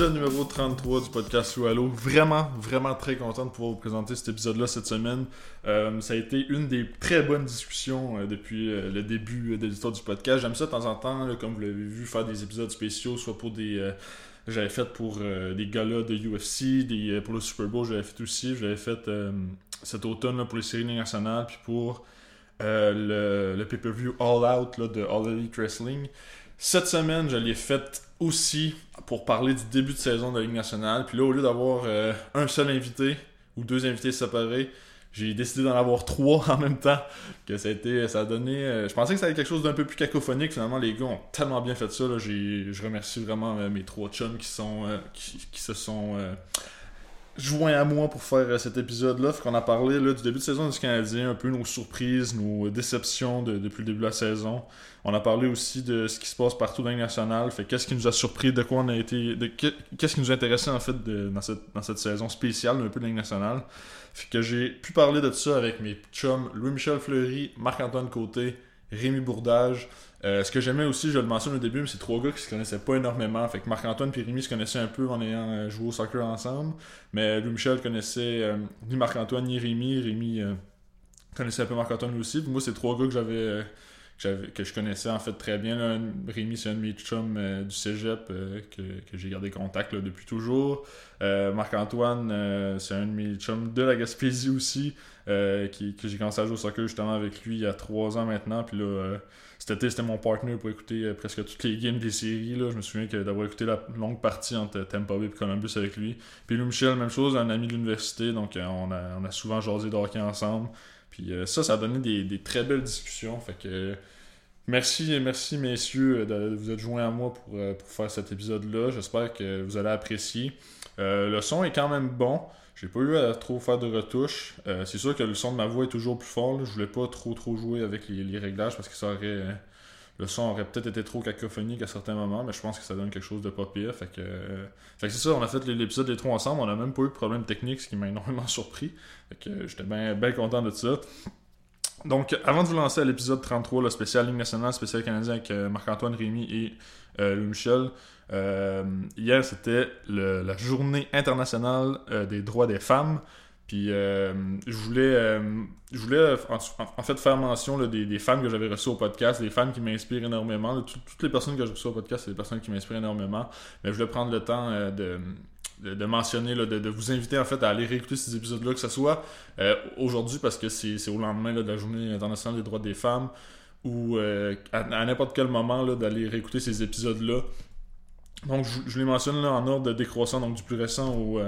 épisode numéro 33 du podcast Sous Vraiment, vraiment très content de pouvoir vous présenter cet épisode-là cette semaine. Euh, ça a été une des très bonnes discussions euh, depuis euh, le début de l'histoire du podcast. J'aime ça de temps en temps, comme vous l'avez vu, faire des épisodes spéciaux, soit pour des... j'avais fait pour des galas de UFC, des, pour le Super Bowl, j'avais fait aussi. J'avais fait cet automne pour les séries nationales, puis pour le, le pay-per-view All Out de All Elite Wrestling. Cette semaine, je l'ai faite aussi pour parler du début de saison de la Ligue nationale. Puis là, au lieu d'avoir euh, un seul invité ou deux invités séparés, j'ai décidé d'en avoir trois en même temps. Que ça a été, ça a donné. Euh, je pensais que ça allait être quelque chose d'un peu plus cacophonique. Finalement, les gars ont tellement bien fait ça. Là, je remercie vraiment euh, mes trois chums qui sont qui, se sont joints à moi pour faire cet épisode-là. Qu'on a parlé du début de saison du Canadien, un peu nos surprises, nos déceptions depuis le début de la saison. On a parlé aussi de ce qui se passe partout dans le national. Fait qu'est-ce qui nous a surpris, de quoi on a été. qu'est-ce qui nous a intéressé en fait dans, cette, saison spéciale un peu de la nationale. Fait que j'ai pu parler de ça avec mes chums Louis-Michel Fleury, Marc-Antoine Côté, Rémi Bourdage. Euh, ce que j'aimais aussi, je le mentionne au début, mais c'est trois gars qui se connaissaient pas énormément. Fait que Marc-Antoine et Rémi se connaissaient un peu en ayant euh, joué au soccer ensemble. Mais Louis-Michel connaissait euh, ni Marc-Antoine ni Rémi. Rémi connaissait un peu Marc-Antoine aussi. moi, c'est trois gars que j'avais que je connaissais en fait très bien. Rémi, c'est un de mes chums du cégep euh, que, j'ai gardé contact depuis toujours. Marc-Antoine, c'est un de mes chums de la Gaspésie aussi, qui, que j'ai commencé à jouer au soccer justement avec lui il y a trois ans maintenant. Puis là, c'était mon partner pour écouter presque toutes les games des séries. Là. Je me souviens d'avoir écouté la longue partie entre Tampa Bay et Columbus avec lui. Puis Louis Michel, même chose, un ami de l'université, donc on a, on, a, souvent jasé de hockey ensemble. Puis euh, ça, ça a donné des, très belles discussions. Fait que merci, merci messieurs de vous être joints à moi pour, euh, faire cet épisode-là. J'espère que vous allez apprécier. Euh, le son est quand même bon. J'ai pas eu à trop faire de retouches. c'est sûr que le son de ma voix est toujours plus fort. Je voulais pas trop trop jouer avec les réglages parce que ça aurait le son aurait peut-être été trop cacophonique à certains moments, mais je pense que ça donne quelque chose de pas pire. Fait que, que c'est ça, on a fait l'épisode des trois ensemble, on a même pas eu de problème technique, ce qui m'a énormément surpris. Fait que j'étais bien content de ça. Donc, avant de vous lancer à l'épisode 33, le spécial Ligue nationale, spécial canadien avec euh, Marc-Antoine Rémy et euh, Louis-Michel, euh, hier c'était la journée internationale des droits des femmes. Puis euh, je voulais, euh, je voulais en, fait faire mention des, des, fans que j'avais reçus au podcast, des fans qui m'inspirent énormément. toutes les personnes que j'ai reçues au podcast, c'est des personnes qui m'inspirent énormément. Mais je voulais prendre le temps euh, de, de, mentionner, de, vous inviter en fait à aller réécouter ces épisodes-là, que ce soit aujourd'hui parce que c'est au lendemain de la journée internationale des droits des femmes, ou à, n'importe quel moment d'aller réécouter ces épisodes-là. Donc je, je les mentionne en ordre décroissant, donc du plus récent au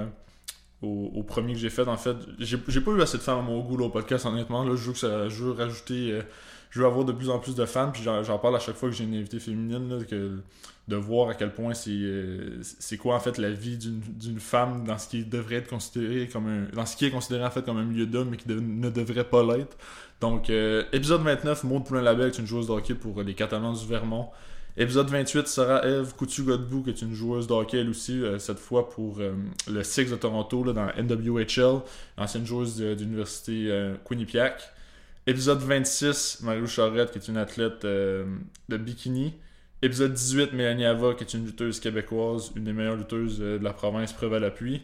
au, premier que j'ai fait. En fait, j'ai pas eu assez de fans à mon goût au podcast, honnêtement. Là, je veux, que je veux rajouter. Euh, je veux avoir de plus en plus de fans, puis j'en parle à chaque fois que j'ai une invitée féminine, que, de voir à quel point c'est euh, quoi en fait la vie d'une femme dans ce qui devrait être considéré comme un. dans ce qui est considéré en fait comme un milieu d'homme, mais qui ne devrait pas l'être. Donc, euh, épisode 29, Maud Poulin-Labelle, est une joueuse de hockey pour les Catalans du Vermont. Épisode 28 sera Eve Coutu-Godbout, qui est une joueuse de hockey elle aussi, euh, cette fois pour euh, le Six de Toronto là, dans NWHL, ancienne joueuse d'université euh, Quinnipiac. Épisode 26, Marie Charette, qui est une athlète de bikini. Épisode 18, Mélanie Ava, qui est une lutteuse québécoise, une des meilleures lutteuses de la province, preuve à l'appui.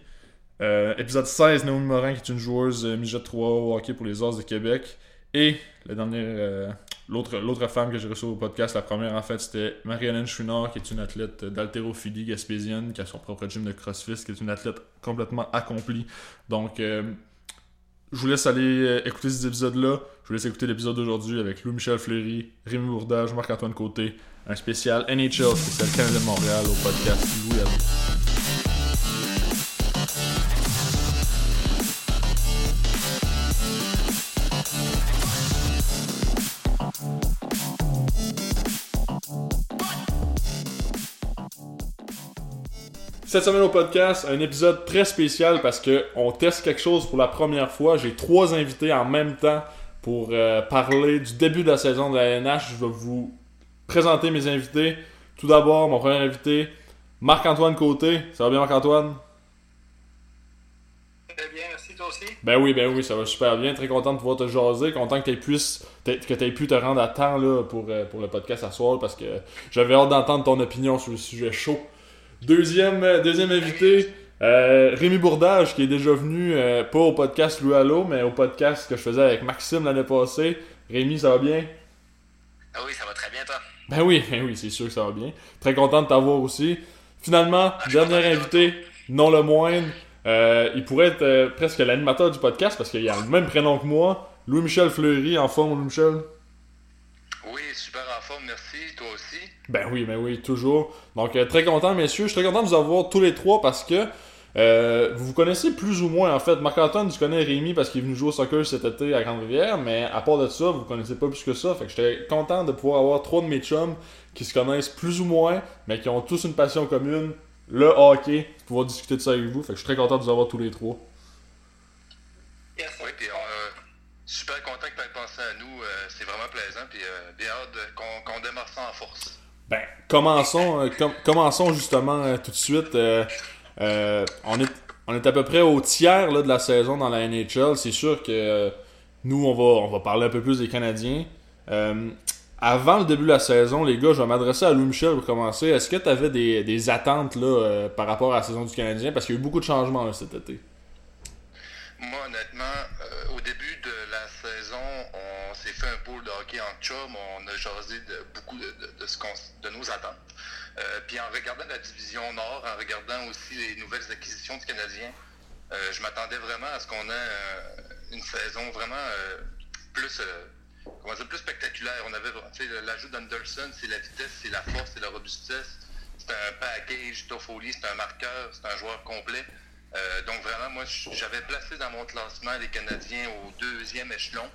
épisode 16, Naomi Morin, qui est une joueuse midget 3 au hockey pour les As de Québec. Et la dernière, L'autre, femme que j'ai reçue au podcast, la première en fait, c'était Marie-Hélène qui est une athlète d'haltérophilie gaspésienne, qui a son propre gym de CrossFit, qui est une athlète complètement accomplie. Donc, euh, je vous laisse aller euh, écouter ces épisodes-là. Je vous laisse écouter l'épisode d'aujourd'hui avec Louis-Michel Fleury, Rémi Bourdage, Marc-Antoine Côté, un spécial NHL, spécial Canada de Montréal au podcast Cette semaine au podcast, un épisode très spécial parce que on teste quelque chose pour la première fois. J'ai trois invités en même temps pour euh, parler du début de la saison de la NH. Je vais vous présenter mes invités. Tout d'abord, mon premier invité, Marc-Antoine Côté. Ça va bien, Marc-Antoine? Très bien, merci toi aussi. Ben oui, ben oui, ça va super bien. Très content de pouvoir te jaser. Content que tu aies pu te rendre à temps là, pour, euh, pour le podcast à soir parce que j'avais hâte d'entendre ton opinion sur le sujet chaud Deuxième, deuxième invité, euh, Rémi Bourdage, qui est déjà venu, euh, pas au podcast Louis Allo, mais au podcast que je faisais avec Maxime l'année passée. Rémi, ça va bien? Ah oui, ça va très bien, toi? Ben oui, ben oui, c'est sûr que ça va bien. Très content de t'avoir aussi. Finalement, ah, dernier invité, non le moindre. Euh, il pourrait être presque l'animateur du podcast parce qu'il a le même prénom que moi. Louis-Michel Fleury, en forme, Louis-Michel? Oui, super en forme, merci. Toi aussi? Ben oui, ben oui, toujours. Donc, très content, messieurs. Je suis très content de vous avoir tous les trois parce que euh, vous vous connaissez plus ou moins en fait. Marc-Antoine, tu connais Rémi parce qu'il est venu jouer au soccer cet été à Grande-Rivière, mais à part de ça, vous ne connaissez pas plus que ça. Fait que j'étais content de pouvoir avoir trois de mes chums qui se connaissent plus ou moins, mais qui ont tous une passion commune, le hockey, de pouvoir discuter de ça avec vous. Fait que je suis très content de vous avoir tous les trois. Yes. Oui, puis euh, super content que tu aies pensé à nous. En force. Ben, commençons, commençons justement tout de suite. Euh, on, est, on est à peu près au tiers de la saison dans la NHL. C'est sûr que euh, nous, on va, on va parler un peu plus des Canadiens. Euh, avant le début de la saison, les gars, je vais m'adresser à Louis-Michel pour commencer. Est-ce que tu avais des, attentes là, par rapport à la saison du Canadien? Parce qu'il y a eu beaucoup de changements cet été. Moi, honnêtement, On a jasé beaucoup de, de nos attentes. Euh, puis en regardant la division Nord, en regardant aussi les nouvelles acquisitions du Canadien, euh, je m'attendais vraiment à ce qu'on ait euh, une saison vraiment plus, plus spectaculaire. On avait l'ajout d'Anderson, c'est la vitesse, c'est la force, c'est la robustesse. C'est un package, Toffoli, c'est un marqueur, c'est un joueur complet. donc vraiment, moi, j'avais placé dans mon classement les Canadiens au deuxième échelon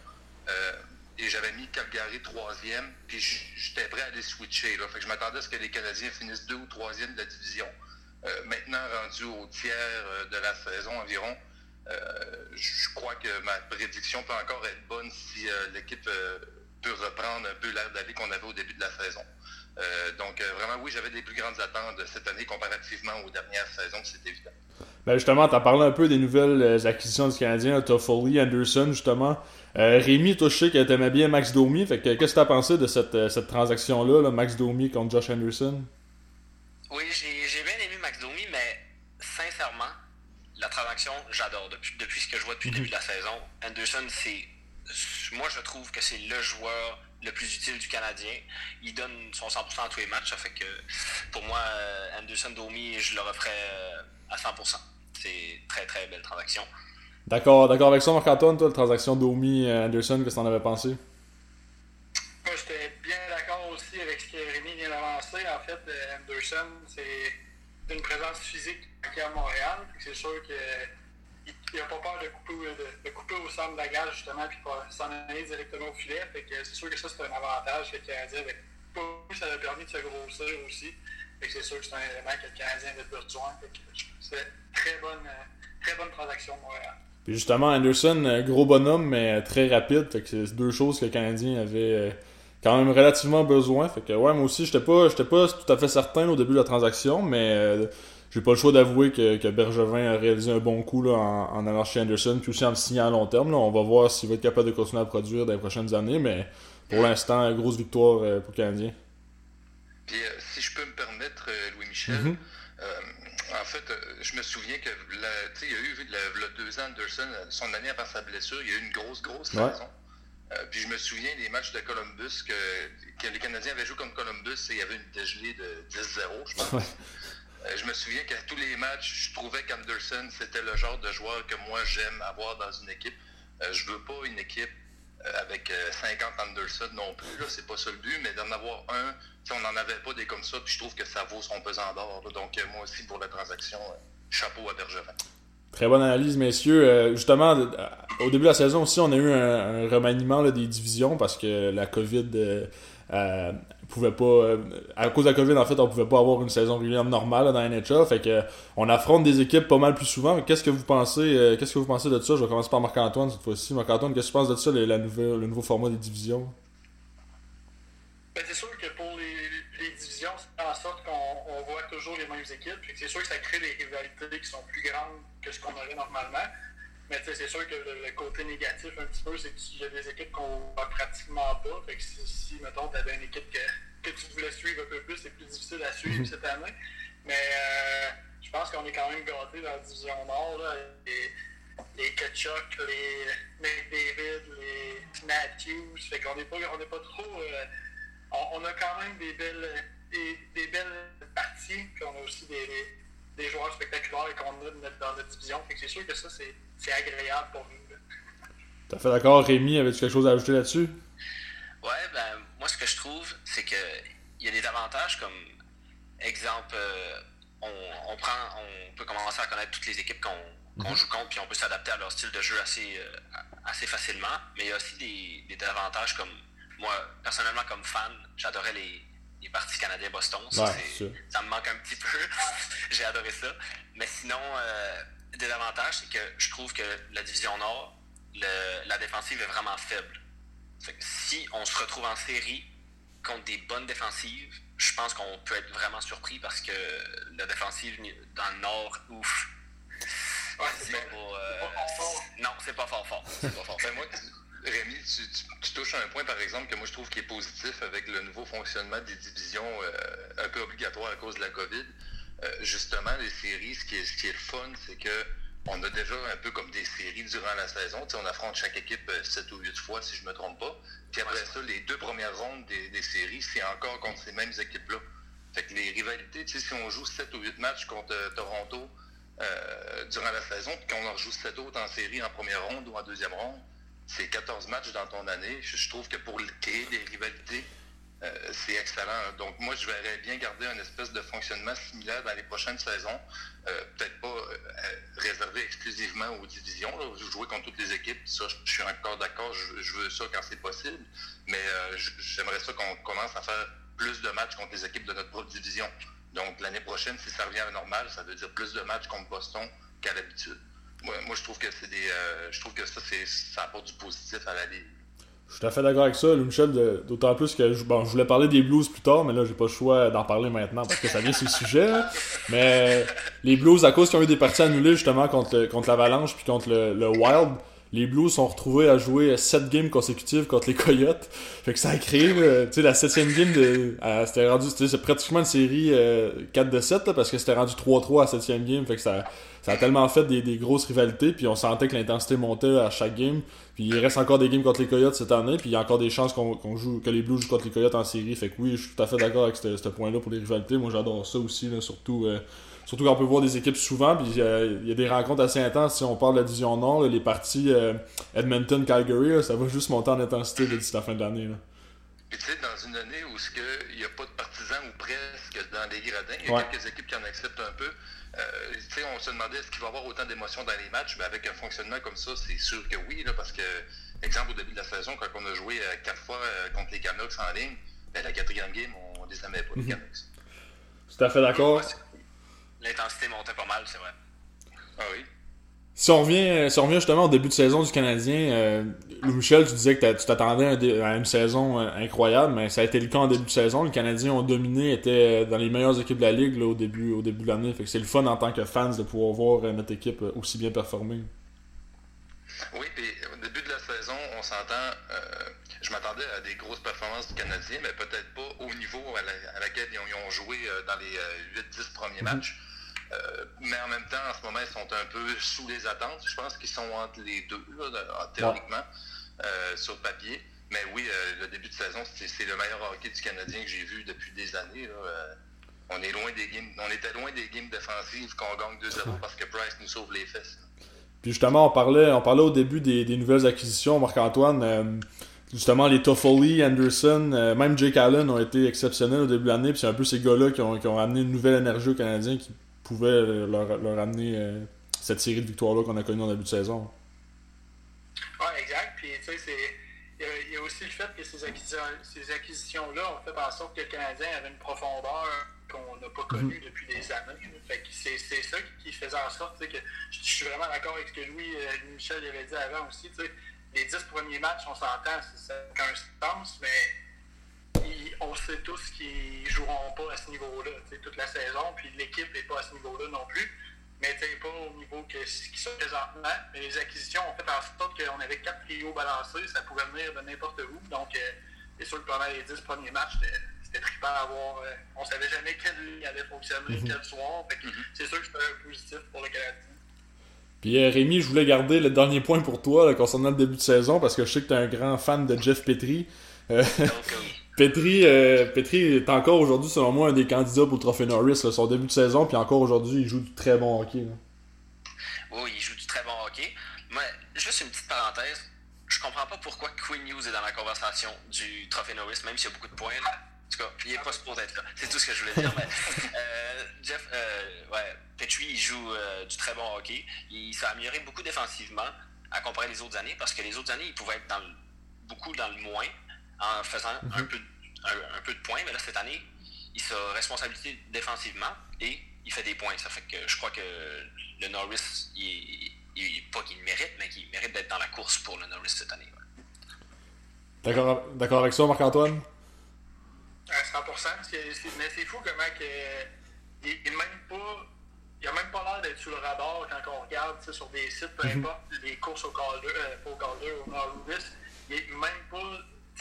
et j'avais mis Calgary troisième, puis j'étais prêt à les switcher. Que je m'attendais à ce que les Canadiens finissent deux ou troisième de la division. Euh, maintenant, rendu au tiers euh, de la saison environ, euh, je crois que ma prédiction peut encore être bonne si l'équipe peut reprendre un peu l'air d'aller qu'on avait au début de la saison. Donc vraiment, oui, j'avais des plus grandes attentes cette année comparativement aux dernières saisons, c'est évident. Ben justement, tu as parlé un peu des nouvelles acquisitions du Canadien, Toffoli, Anderson, justement. Euh, Rémi, toi, je sais que t'aimais bien Max Domi. Fait que, qu'est-ce que t'as pensé de cette, euh, cette transaction-là, Max Domi contre Josh Anderson? Oui, j'ai, bien aimé Max Domi, mais sincèrement, la transaction, j'adore. Depuis, depuis ce que je vois depuis le début de la saison, Anderson, c'est. Moi, je trouve que c'est le joueur le plus utile du Canadien. Il donne son 100% à tous les matchs. Ça fait que pour moi, euh, Anderson Domi, je le referais à 100%. C'est très, très belle transaction. D'accord, d'accord avec ça, Marc-Antoine, toi, la transaction d'Omi-Anderson, qu'est-ce que t'en avais pensé? Moi, j'étais bien d'accord aussi avec ce que Rémi vient d'avancer. En fait, euh, Anderson, c'est une présence physique à Montréal. C'est sûr qu'il n'a pas peur de couper, de, couper au centre de la gage, justement, puis s'en aller directement au filet. c'est sûr que ça, c'est un avantage que le Canadien avait. Ça a permis de se grossir aussi. c'est sûr que c'est un élément que le Canadien avait besoin. C'est très bonne, très bonne transaction Montréal. Justement, Anderson, euh, gros bonhomme, mais très rapide. Fait que c'est deux choses que le Canadien avait euh, quand même relativement besoin. Fait que ouais, moi aussi, j'étais pas, j'étais pas tout à fait certain au début de la transaction, mais euh, j'ai pas le choix d'avouer que, que, Bergevin a réalisé un bon coup là, en, en allant chez Anderson, puis aussi en le signant à long terme. Là. On va voir s'il va être capable de continuer à produire dans les prochaines années, mais pour l'instant, grosse victoire pour le Canadien. Puis, si je peux me permettre, Louis-Michel, mm-hmm en fait, euh, je me souviens que il y a eu le, deux ans Anderson, euh, son année avant sa blessure, il y a eu une grosse, grosse saison. Euh, puis je me souviens des matchs de Columbus que, les Canadiens avaient joué comme Columbus et il y avait une dégelée de 10-0, je pense. Je me souviens qu'à tous les matchs, je trouvais qu'Anderson, c'était le genre de joueur que moi j'aime avoir dans une équipe. je veux pas une équipe avec 50 Anderson non plus, là, c'est pas ça le but, mais d'en avoir un on n'en avait pas des comme ça, puis je trouve que ça vaut son pesant d'or. Donc, euh, moi aussi, pour la transaction, euh, chapeau à Bergevin. Très bonne analyse, messieurs. Euh, justement, au début de la saison aussi, on a eu un, remaniement des divisions parce que la COVID pouvait pas. à cause de la COVID, en fait, on pouvait pas avoir une saison régulière normale dans la NHL. Fait que on affronte des équipes pas mal plus souvent. Qu'est-ce que vous pensez Qu'est-ce que vous pensez de ça? Je vais commencer par Marc-Antoine cette fois-ci. Marc-Antoine, qu'est-ce que tu penses de ça, le nouveau format des divisions? Ben, C'est sûr que pour les en sorte qu'on voit toujours les mêmes équipes. C'est sûr que ça crée des rivalités qui sont plus grandes que ce qu'on aurait normalement. Mais c'est sûr que le, côté négatif un petit peu, c'est qu'il y a des équipes qu'on voit pratiquement pas. Fait que si, mettons, tu avais une équipe que, que, tu voulais suivre un peu plus, c'est plus difficile à suivre mhm. cette année. Mais euh, je pense qu'on est quand même gâtés dans la division Nord. Là, les, les Kachuk, les McDavid, les Matthews. Fait qu'on n'est pas, on est pas trop. Euh, on, on, a quand même des belles, des, des belles parties. Puis on a aussi des, des joueurs spectaculaires qu'on a dans notre division. Fait que c'est sûr que ça, c'est agréable pour nous. T'as fait d'accord, Rémi, avais-tu quelque chose à ajouter là-dessus? Ouais, ben, moi, ce que je trouve, c'est que il y a des avantages comme, exemple, euh, on, prend, on peut commencer à connaître toutes les équipes qu'on mhm. joue contre, puis on peut s'adapter à leur style de jeu assez, euh, assez facilement. Mais il y a aussi des, des avantages comme, moi, personnellement, comme fan, j'adorais les, les parties Canadiens-Boston. Ça, ça, me manque un petit peu. J'ai adoré ça. Mais sinon, euh, des avantages, c'est que je trouve que la division Nord, la défensive est vraiment faible. si on se retrouve en série contre des bonnes défensives, je pense qu'on peut être vraiment surpris parce que la défensive dans le Nord, ouf. c'est pas, euh, non, c'est pas fort fort. Pas fort. Ben, moi, Rémi, tu, touches à un point, par exemple, que moi je trouve qui est positif avec le nouveau fonctionnement des divisions euh, un peu obligatoire à cause de la COVID. Euh, justement, les séries, ce qui est, ce qui est le fun, c'est que on a déjà un peu comme des séries durant la saison. on affronte chaque équipe 7 euh, ou 8 fois, si je ne me trompe pas. Puis après ça, les deux premières rondes des, séries, c'est encore contre ces mêmes équipes-là. Fait que les rivalités, si on joue 7 ou 8 matchs contre euh, Toronto euh, durant la saison, puis qu'on en joue 7 autres en série en première ronde ou en deuxième ronde, c'est 14 matchs dans ton année. Je, trouve que pour créer des rivalités, c'est excellent. Donc moi, je verrais bien garder un espèce de fonctionnement similaire dans les prochaines saisons. Peut-être pas réservé exclusivement aux divisions. Jouer contre toutes les équipes, ça, je suis encore d'accord, je, veux ça quand c'est possible. Mais euh, j'aimerais ça qu'on commence à faire plus de matchs contre les équipes de notre propre division. Donc l'année prochaine, si ça revient à la normale, ça veut dire plus de matchs contre Boston qu'à l'habitude. Moi, je trouve que c'est des. Euh, je trouve que ça, ça apporte du positif à la Ligue. Je suis tout à fait d'accord avec ça, Louis Michel, d'autant plus que je, bon, je voulais parler des Blues plus tard, mais là, j'ai pas le choix d'en parler maintenant parce que ça vient sur le sujet. Mais les Blues, à cause qu'ils ont eu des parties annulées justement contre, l'Avalanche puis contre le, Wild, les Blues sont retrouvés à jouer 7 games consécutives contre les Coyotes. Fait que ça a créé, tu sais, la septième game de, c'était rendu, c'est pratiquement une série 4 euh, de 7 parce que c'était rendu 3-3 à septième game. Fait que ça, ça a tellement fait des, des grosses rivalités, puis on sentait que l'intensité montait à chaque game. Puis il reste encore des games contre les Coyotes cette année, puis il y a encore des chances qu'on joue que les Blues jouent contre les Coyotes en série. Fait que oui, je suis tout à fait d'accord avec ce point-là pour les rivalités. Moi j'adore ça aussi, surtout euh, surtout quand on peut voir des équipes souvent, puis il y, a des rencontres assez intenses. Si on parle de la division Nord, les parties euh, Edmonton-Calgary, ça va juste monter en intensité d'ici la fin de l'année. Puis tu sais, dans une année où il n'y a pas de partisans ou presque dans les gradins, il y a quelques équipes qui en acceptent un peu. Euh, on se demandait est-ce qu'il va y avoir autant d'émotions dans les matchs, mais avec un fonctionnement comme ça, c'est sûr que oui, là, parce que, exemple, au début de la saison, quand on a joué euh, quatre fois euh, contre les Canucks en ligne, ben, la quatrième game, on ne les aimait pas, les mhm. Canucks. Tout à fait d'accord. L'intensité montait pas mal, c'est vrai. Ah oui? Si on, revient, si on revient justement au début de saison du Canadien, euh, Michel, tu disais que tu t'attendais à une saison euh, incroyable, mais ça a été le cas en début de saison. Les Canadiens ont dominé, étaient dans les meilleures équipes de la Ligue au début, au début de l'année. Fait que c'est le fun en tant que fans de pouvoir voir euh, notre équipe euh, aussi bien performer. Oui, puis au début de la saison, on s'entend. je m'attendais à des grosses performances du Canadien, mais peut-être pas au niveau à, laquelle ils ont, joué dans les 8-10 premiers mhm. matchs. Euh, mais en même temps, en ce moment, ils sont un peu sous les attentes. Je pense qu'ils sont entre les deux, théoriquement, euh, sur papier. Mais oui, euh, le début de saison, c'est le meilleur hockey du Canadien que j'ai vu depuis des années. on, est loin des games, on était loin des games défensives qu'on gagne 2-0 parce que Price nous sauve les fesses. Puis justement, on parlait, on parlait au début des, nouvelles acquisitions, Marc-Antoine. justement, les Toffoli, Anderson, même Jake Allen ont été exceptionnels au début de l'année. Puis c'est un peu ces gars-là qui ont, qui ont, amené une nouvelle énergie aux Canadiens qui pouvait euh, leur, leur amener euh, cette série de victoires-là qu'on a connue en début de saison. Oui, exact. Puis, tu sais, il y, a aussi le fait que ces, acquisitions-là ont fait en sorte que le Canadien avait une profondeur qu'on n'a pas connue mhm. depuis des années. Fait que c'est, ça qui faisait en sorte que je, suis vraiment d'accord avec ce que Louis, euh, Michel avait dit avant aussi. Les dix premiers matchs, on s'entend, ça n'a aucun sens, mais on sait tous qu'ils joueront pas à ce niveau-là toute la saison, puis l'équipe n'est pas à ce niveau-là non plus. Mais pas au niveau qu'ils sont présentement. Mais les acquisitions ont fait en sorte qu'on avait quatre trios balancés, ça pouvait venir de n'importe où. Donc, euh, c'est sûr que pendant les dix premiers matchs, c'était trippant à voir. Euh, on savait jamais quelle ligne allait fonctionner. puis ça m'a quatre soirs. Fait que c'est sûr que c'est un positif pour le Canadien. Puis euh, Rémi, je voulais garder le dernier point pour toi là, concernant le début de saison parce que je sais que tu es un grand fan de Jeff Petrie. Euh, Petri, euh, Petri est encore aujourd'hui, selon moi, un des candidats pour le trophée Norris, là, son début de saison, puis encore aujourd'hui, il joue du très bon hockey. Là. Oui, il joue du très bon hockey. Mais juste une petite parenthèse, je comprends pas pourquoi Quinn Hughes est dans la conversation du trophée Norris, même s'il y a beaucoup de points. Là. En tout cas, il n'est pas supposé être là. C'est tout ce que je voulais dire. Mais, euh, Jeff, euh, ouais, Petrie, il joue euh, du très bon hockey. Il s'est amélioré beaucoup défensivement à comparer les autres années, parce que les autres années, il pouvait être dans le, beaucoup dans le moins en faisant un, peu, un, peu de points, mais là, cette année, il sa responsabilité défensivement et il fait des points. Ça fait que je crois que le Norris, il, il, pas qu'il mérite, mais qu'il mérite d'être dans la course pour le Norris cette année. D'accord, d'accord avec ça, Marc-Antoine? À 100%, mais c'est fou comment que, il, il même pas il n'a même pas l'air d'être sur le radar quand on regarde sur des sites, peu mhm. importe, les courses au Calder, euh, pas au Calder, au Norris. Il n'est même pas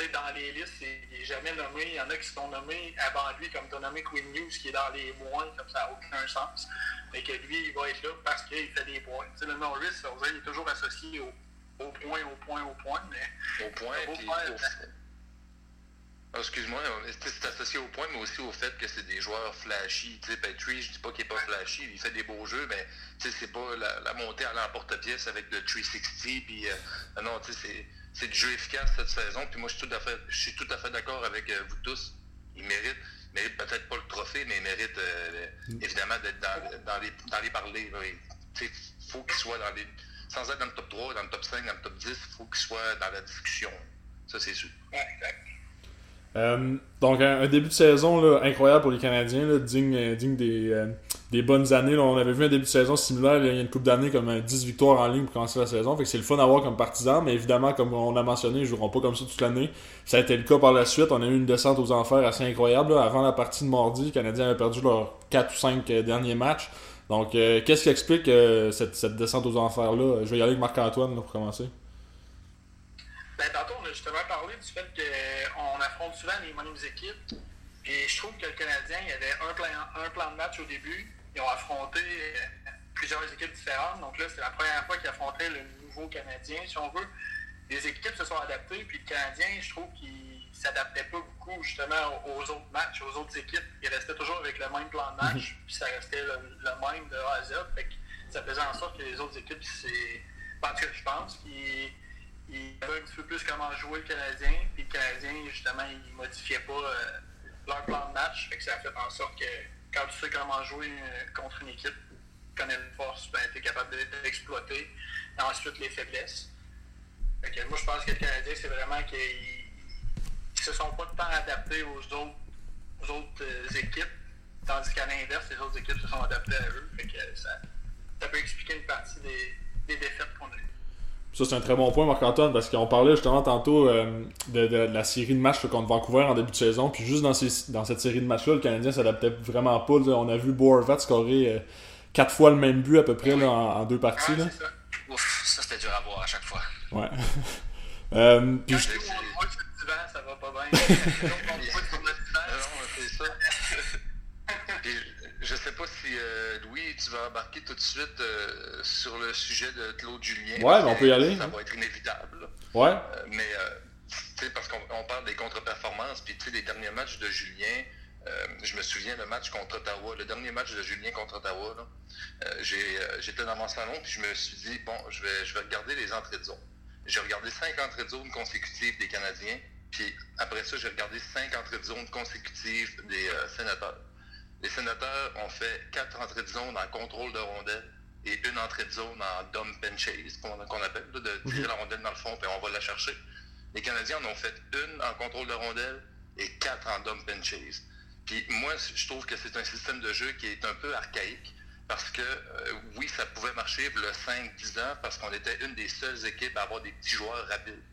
dans les listes, il n'est jamais nommé. Il y en a qui sont nommés avant lui, comme tu as nommé Queen News, qui est dans les moins, comme ça n'a aucun sens. Mais que lui, il va être là parce qu'il fait des points. sais, le Norris, il est toujours associé au, au, point, au point, au point. Mais au point, puis. Ah, excuse-moi, c'est associé au point, mais aussi au fait que c'est des joueurs flashy? Tu sais, Petrie, je dis pas qu'il est pas flashy, il fait des beaux jeux, mais c'est pas la, montée à l'emporte-pièce avec le 360. Puis, euh, non, tu sais, c'est c'est du jeu efficace cette saison. Puis moi, je suis tout à fait, je suis tout à fait d'accord avec euh, vous tous. Il mérite, mérite peut-être pas le trophée, mais il mérite euh, évidemment d'être dans, les, dans les parler. Il faut qu'il soit dans les. Sans être dans le top 3, dans le top 5, dans le top 10, il faut qu'il soit dans la discussion. Ça, c'est sûr. exact. Euh, donc, un, début de saison là, incroyable pour les Canadiens, digne, digne des, euh, des, bonnes années. Là. On avait vu un début de saison similaire il y a une coupe d'années, comme 10 victoires en ligne pour commencer la saison. Fait que c'est le fun à voir comme partisan, mais évidemment, comme on a mentionné, ils joueront pas comme ça toute l'année. Ça a été le cas par la suite. On a eu une descente aux enfers assez incroyable. Avant la partie de mardi, les Canadiens avaient perdu leurs 4 ou 5 derniers matchs. Donc, qu'est-ce qui explique cette, cette, descente aux enfers-là? Je vais y aller avec Marc-Antoine pour commencer. Ben, tantôt, on a justement parlé du fait qu'on affronte souvent les mêmes équipes. Et je trouve que le Canadien, il y avait un plan, un plan de match au début. Ils ont affronté euh, plusieurs équipes différentes. Donc là, c'est la première fois qu'ils affrontaient le nouveau Canadien, si on veut. Les équipes se sont adaptées, puis le Canadien, je trouve qu'il s'adaptait pas beaucoup justement aux autres matchs, aux autres équipes. Il restait toujours avec le même plan de match, mhm. puis ça restait le, même de A à Z. ça faisait en sorte que les autres équipes, c'est. Parce que je pense qu'ils ils savaient un petit peu plus comment jouer le Canadien. Puis le Canadien, justement, ils ne modifiaient pas euh, leur plan de match. Fait que ça a fait en sorte que quand tu sais comment jouer euh, contre une équipe, connais une force, ben, tu es capable d'exploiter. Ensuite, les faiblesses. Que moi, je pense que le Canadien, c'est vraiment qu'ils ne se sont pas tant adaptés aux autres, aux autres euh, équipes. Tandis qu'à l'inverse, les autres équipes se sont adaptées à eux. Ça peut expliquer une partie des, des défaites qu'on a eues. Ça, c'est un très bon point, Marc-Antoine, parce qu'on parlait justement tantôt euh, de, la série de matchs contre Vancouver en début de saison. Puis juste dans, cette série de matchs-là, le Canadien s'adaptait vraiment pas. On a vu Boervat scorer euh, quatre fois le même but à peu près en, deux parties. là. Ça. Ouf, ça c'était dur à voir à chaque fois. Ouais. euh, puis je... ça va pas bien. Je sais pas si, euh, Louis, tu vas embarquer tout de suite euh, sur le sujet de Claude Julien. Ouais, mais on peut y aller. Ça va être inévitable. Ouais. Euh, mais, tu sais, parce qu'on parle des contre-performances, puis tu sais, les derniers matchs de Julien, je me souviens le match contre Ottawa, le dernier match de Julien contre Ottawa, j'étais dans mon salon, puis je me suis dit, bon, je vais, je vais regarder les entrées de zone. J'ai regardé cinq entrées de zone consécutives des Canadiens, puis après ça, j'ai regardé cinq entrées de zone consécutives des sénateurs. Les sénateurs ont fait quatre entrées de zone en contrôle de rondelle et une entrée de zone en dump and chase, qu'on appelle, de tirer la rondelle dans le fond et on va la chercher. Les Canadiens en ont fait une en contrôle de rondelle et quatre en dump and chase. Puis moi, je trouve que c'est un système de jeu qui est un peu archaïque parce que euh, oui, ça pouvait marcher le 5-10 ans parce qu'on était une des seules équipes à avoir des petits joueurs rapides.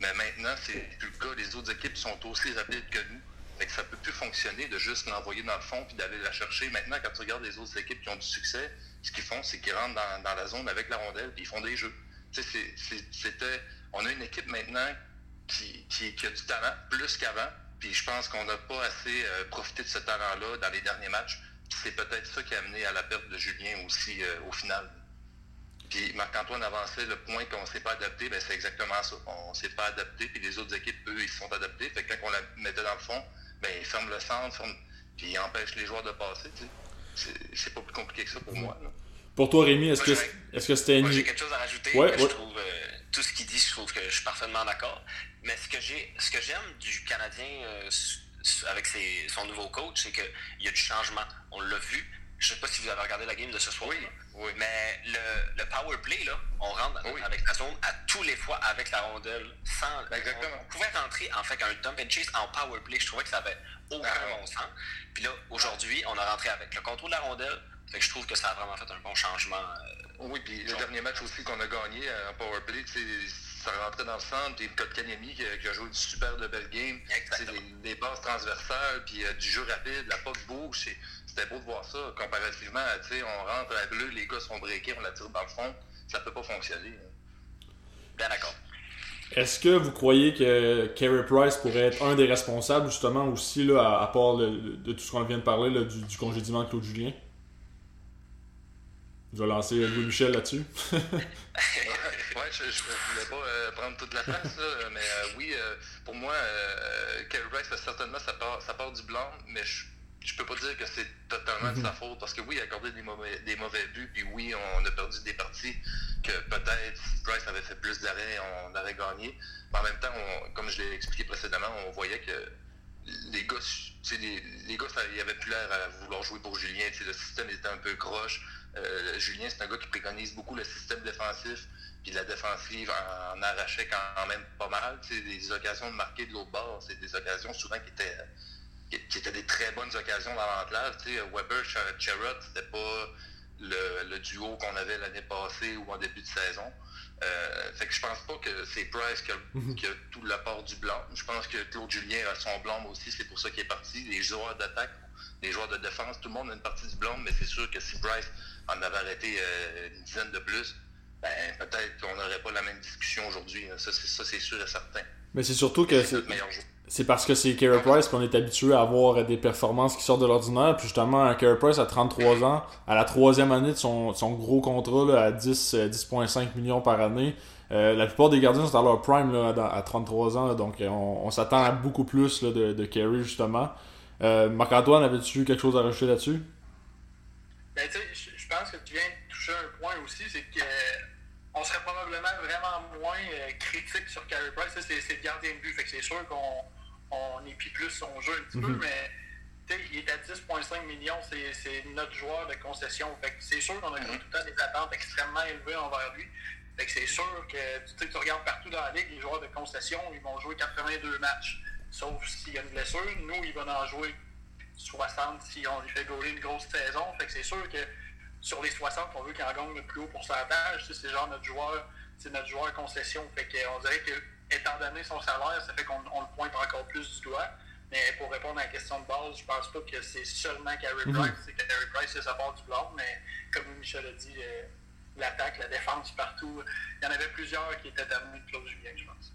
Mais maintenant, c'est plus le cas. Les autres équipes sont aussi rapides que nous. Fait que ça peut plus fonctionner de juste l'envoyer dans le fond puis d'aller la chercher. Maintenant, quand tu regardes les autres équipes qui ont du succès, ce qu'ils font, c'est qu'ils rentrent dans, la zone avec la rondelle puis ils font des jeux. c'était, on a une équipe maintenant qui, a du talent plus qu'avant. Puis je pense qu'on n'a pas assez euh, profité de ce talent-là dans les derniers matchs. c'est peut-être ça qui a amené à la perte de Julien aussi au final. Puis Marc-Antoine avançait le point qu'on ne s'est pas adapté, ben c'est exactement ça. On ne s'est pas adapté, puis les autres équipes, eux, ils se sont adaptés. Fait que quand on la mettait dans le fond, ben ils ferment le centre, puis ils empêchent les joueurs de passer. C'est pas plus compliqué que ça pour moi. Pour toi, Rémi, est-ce que est-ce que c'était une... J'ai quelque chose à rajouter. je trouve euh, tout ce qu'il dit, je trouve que je suis parfaitement d'accord. Mais ce que j'ai, ce que j'aime du Canadien euh, avec son nouveau coach, c'est qu'il y a du changement. On l'a vu. Je ne sais pas si vous avez regardé la game de ce soir. Oui, Mais le, power play, là, on rentre avec la zone à tous les fois avec la rondelle. Sans, ben, Exactement. On, pouvait rentrer en fait un dump and chase en power play. Je trouvais que ça avait aucun ah, bon sens. Puis là, aujourd'hui, on a rentré avec le contrôle de la rondelle. Fait que je trouve que ça a vraiment fait un bon changement. Euh, oui, puis le dernier match aussi qu'on a gagné en power play, ça rentrait dans le centre. Puis Kotkaniemi qui, qui a joué du super de belle game. Des, des bases transversales, puis euh, du jeu rapide, la POC bouge c'était beau de voir ça. Comparativement, tu sais, on rentre à bleu, les gars sont breakés, on la tire dans le fond. Ça peut pas fonctionner. Hein. Bien d'accord. Est-ce que vous croyez que Carey Price pourrait être un des responsables, justement, aussi, là, à, part de tout ce qu'on vient de parler, là, du, du congédiement de Claude Julien? Je vais lancer Louis Michel là-dessus. ouais, je, ne voulais pas euh, prendre toute la place, mais euh, oui, euh, pour moi, Carey Price, certainement, ça part, ça part du blanc, mais je je peux pas dire que c'est totalement de sa mhm. faute, parce que oui, il a accordé des mauvais, des mauvais buts, puis oui, on a perdu des parties que peut-être si Price avait fait plus d'arrêts, on aurait gagné. Mais en même temps, comme je l'ai expliqué précédemment, on voyait que les gars, les, les gars, il avait plus l'air à vouloir jouer pour Julien. Le système était un peu croche. Euh, Julien, c'est un gars qui préconise beaucoup le système défensif, puis la défensive en, arrachait quand même pas mal. des occasions de marquer de l'autre bord, c'est des occasions souvent qui étaient qui, étaient des très bonnes occasions dans Tu sais, Weber, Cherrod, c'était pas le, duo qu'on avait l'année passée ou en début de saison. Euh, fait que je pense pas que c'est Price qui a, mhm. qui a tout l'apport du blanc. Je pense que Claude Julien a son blanc aussi, c'est pour ça qu'il est parti. Les joueurs d'attaque, les joueurs de défense, tout le monde a une partie du blanc, mais c'est sûr que si Price en avait arrêté euh, une dizaine de plus, ben, peut-être qu'on n'aurait pas la même discussion aujourd'hui. Ça, c'est sûr et certain. Mais c'est surtout que c'est c'est parce que c'est Carey Price qu'on est habitué à avoir des performances qui sortent de l'ordinaire. Puis justement, Carey Price a 33 ans, à la troisième année de son, gros contrat à 10, 10,5 euh, millions par année. Euh, la plupart des gardiens sont à leur prime à 33 ans, donc euh, on, s'attend à beaucoup plus de, de Carey justement. Marc-Antoine, avais-tu quelque chose à rajouter là-dessus? Ben, je pense que tu viens de toucher un point aussi, c'est que on serait probablement vraiment moins critique sur Carey Price. c'est le gardien de but. Fait que c'est sûr qu'on on épie plus son jeu un petit peu, mhm. mais il est à 10,5 millions, c'est notre joueur de concession. c'est sûr qu'on a mhm. tout le temps des attentes extrêmement élevées envers lui. c'est sûr que tu regardes partout dans la ligue, les joueurs de concession, ils vont jouer 82 matchs. Sauf s'il y a une blessure. Nous, ils vont en jouer 60 si on lui fait gauler une grosse saison. Fait que c'est sûr que sur les 60, on veut qu'il en gagne le plus haut pourcentage. C'est genre notre joueur, c'est notre joueur concession. Fait qu'on dirait que étant donné son salaire, ça fait qu'on le pointe encore plus du doigt. Mais pour répondre à la question de base, je pense pas que c'est seulement Carey mhm. Price. C'est Carey Price, c'est sa part du blanc, mais comme Michel a dit, euh, l'attaque, la défense partout, il y en avait plusieurs qui étaient amenés de Claude Julien, je pense.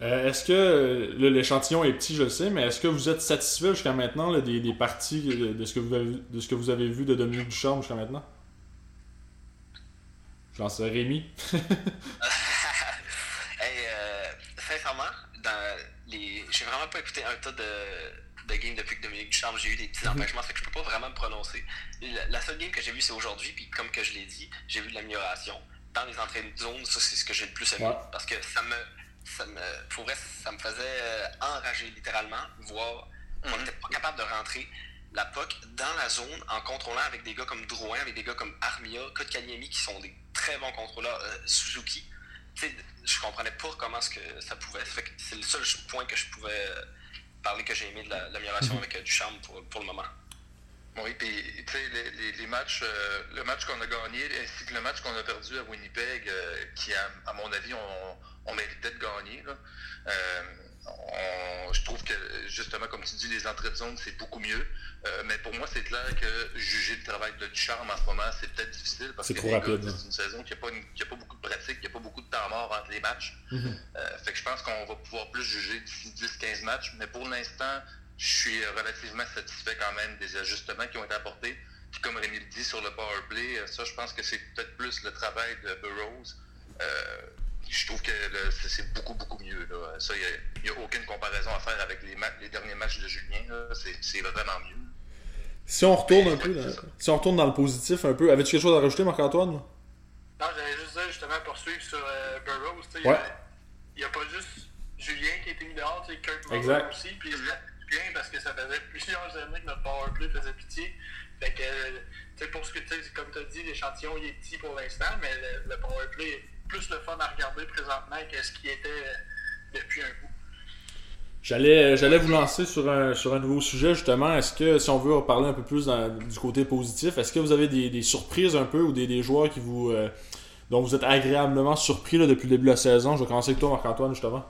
Euh, est-ce que l'échantillon est petit, je le sais, mais est-ce que vous êtes satisfait jusqu'à maintenant des, des, parties de, ce que vous avez, de ce que vous avez vu de Dominique Ducharme jusqu'à maintenant? Je lance Rémi? j'ai vraiment pas écouté un tas de, de games depuis que Dominique Ducharme, j'ai eu des petits mhm. empêchements, fait que je peux pas vraiment me prononcer. La, seule game que j'ai vue, c'est aujourd'hui, puis comme que je l'ai dit, j'ai vu de l'amélioration. Dans les entrées de zone, ça, c'est ce que j'ai le plus aimé, parce que ça me, ça me, pour ça me faisait euh, enrager littéralement, voir qu'on n'était mhm. pas capable de rentrer la POC dans la zone en contrôlant avec des gars comme Drouin, avec des gars comme Armia, Kotkaniemi qui sont des très bons contrôleurs, euh, Suzuki je comprenais pas comment ce que ça pouvait. C'est le seul point que je pouvais euh, parler que j'ai aimé de l'amélioration mhm. avec euh, du charme pour, pour le moment. Oui, puis tu sais, les, les, matchs, euh, le match qu'on a gagné ainsi que le match qu'on a perdu à Winnipeg, qui à, mon avis, on, on méritait de gagner. Là je trouve que, justement, comme tu dis, les entrées de zone, c'est beaucoup mieux. Euh, mais pour moi, c'est clair que juger le travail de Ducharme en ce moment, c'est peut-être difficile parce que c'est une saison qui n'a pas, pas, beaucoup de pratique, qui n'a pas beaucoup de temps mort entre les matchs. Mm-hmm. Euh, fait que je pense qu'on va pouvoir plus juger d'ici 10-15 matchs. Mais pour l'instant, je suis relativement satisfait quand même des ajustements qui ont été apportés. Puis comme Rémi le dit sur le power play, ça, je pense que c'est peut-être plus le travail de Burroughs. je trouve que c'est beaucoup, beaucoup mieux. Ça, il n'y a, aucune comparaison à faire avec les, les derniers matchs de Julien. C'est vraiment mieux. Si on retourne un peu, dans, si on retourne dans le positif un peu, avais-tu quelque chose à rajouter, Marc-Antoine? Non, j'allais juste dire justement poursuivre sur euh, Burroughs. Il n'y a, pas juste Julien qui a été mis dehors, c'est Kirk Muller aussi. Puis bien parce que ça faisait plusieurs années que notre powerplay faisait pitié. Fait que, pour ce que tu sais, comme tu as dit, l'échantillon il est petit pour l'instant, mais le, le powerplay est plus le fun à regarder présentement que ce qui était euh, depuis un bout. J'allais, j'allais vous lancer sur un, sur un nouveau sujet, justement. Est-ce que, si on veut parler un peu plus du côté positif, est-ce que vous avez des, surprises un peu ou des, joueurs qui vous, euh, dont vous êtes agréablement surpris là, depuis le début de la saison? Je vais commencer avec toi, Marc-Antoine, justement.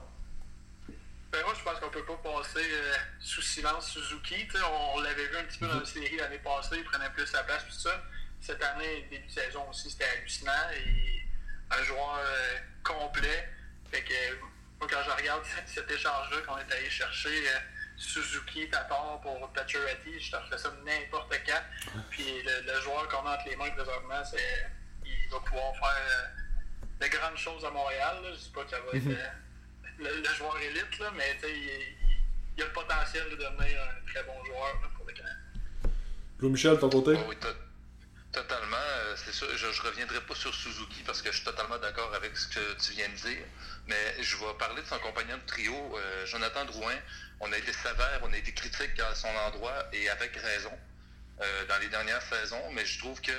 Ben, moi, je pense qu'on peut pas passer euh, sous silence Suzuki. on, l'avait vu un petit peu dans la série l'année passée, il prenait plus sa place, tout ça. Cette année, début de saison aussi, c'était hallucinant. Et un joueur euh, complet. Fait que moi, quand je regarde cet échange-là qu'on est allé chercher, euh, Suzuki, Tatar pour Pacioretty, je te ça n'importe quand. Puis le, joueur qu'on a entre les mains présentement, c'est il va pouvoir faire euh, de grandes choses à Montréal. Je ne dis pas que ça va être mhm. euh, le, joueur élite, là, mais il, il, a le potentiel de devenir un très bon joueur pour le Canada. Louis Michel, ton côté? Oh, Totalement. Euh, c'est sûr, je ne reviendrai pas sur Suzuki parce que je suis totalement d'accord avec ce que tu viens de dire. Mais je vais parler de son compagnon de trio, euh, Jonathan Drouin. On a été sévère, on a été critique à son endroit et avec raison euh, dans les dernières saisons. Mais je trouve que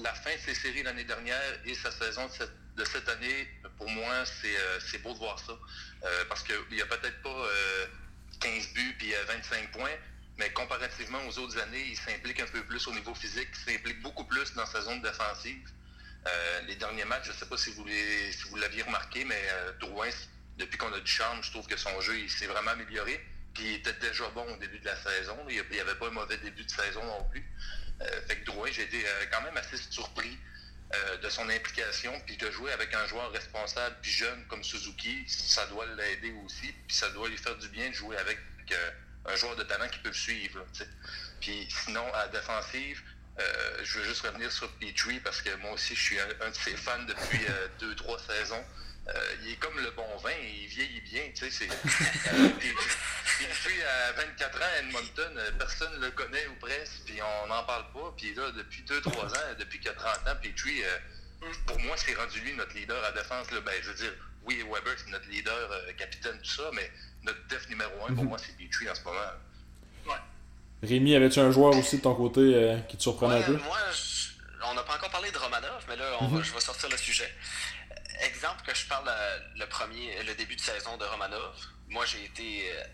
la fin de ses séries l'année dernière et sa saison de cette, année, pour moi, c'est beau de voir ça. parce qu'il n'y a peut-être pas 15 buts puis 25 points mais comparativement aux autres années, il s'implique un peu plus au niveau physique, il s'implique beaucoup plus dans sa zone défensive. Euh, les derniers matchs, je ne sais pas si vous, l'aviez remarqué, mais euh, Drouin, depuis qu'on a du charme, je trouve que son jeu s'est vraiment amélioré. Puis il était déjà bon au début de la saison. Il n'y avait pas un mauvais début de saison non plus. Euh, fait que Drouin, j'ai été quand même assez surpris de son implication, puis de jouer avec un joueur responsable puis jeune comme Suzuki, ça doit l'aider aussi, puis ça doit lui faire du bien de jouer avec un joueur de talent qui peut le suivre. Puis sinon, à la défensive, euh, je veux juste revenir sur Petrie parce que moi aussi, je suis un, de ses fans depuis euh, deux, trois saisons. Euh, il est comme le bon vin, il vieillit bien. Tu sais, Petrie, à 24 ans à Edmonton, personne ne le connaît ou presque, puis on n'en parle pas. Puis là, depuis 2-3 ans, depuis 40 ans, Petrie, pour moi, c'est rendu lui notre leader à défense. Là. Ben, je veux dire, oui, Weber, c'est notre leader, capitaine, tout ça, mais notre def numéro 1, pour mhm. moi, c'est Petrie en ce moment. Ouais. Rémi, avais-tu un joueur aussi de ton côté euh, qui te surprenait un peu? Moi, on n'a pas encore parlé de Romanov, mais là, on va, mhm. je vais sortir le sujet. Exemple que je parle euh, le premier, le début de saison de Romanov. Moi, j'ai été euh,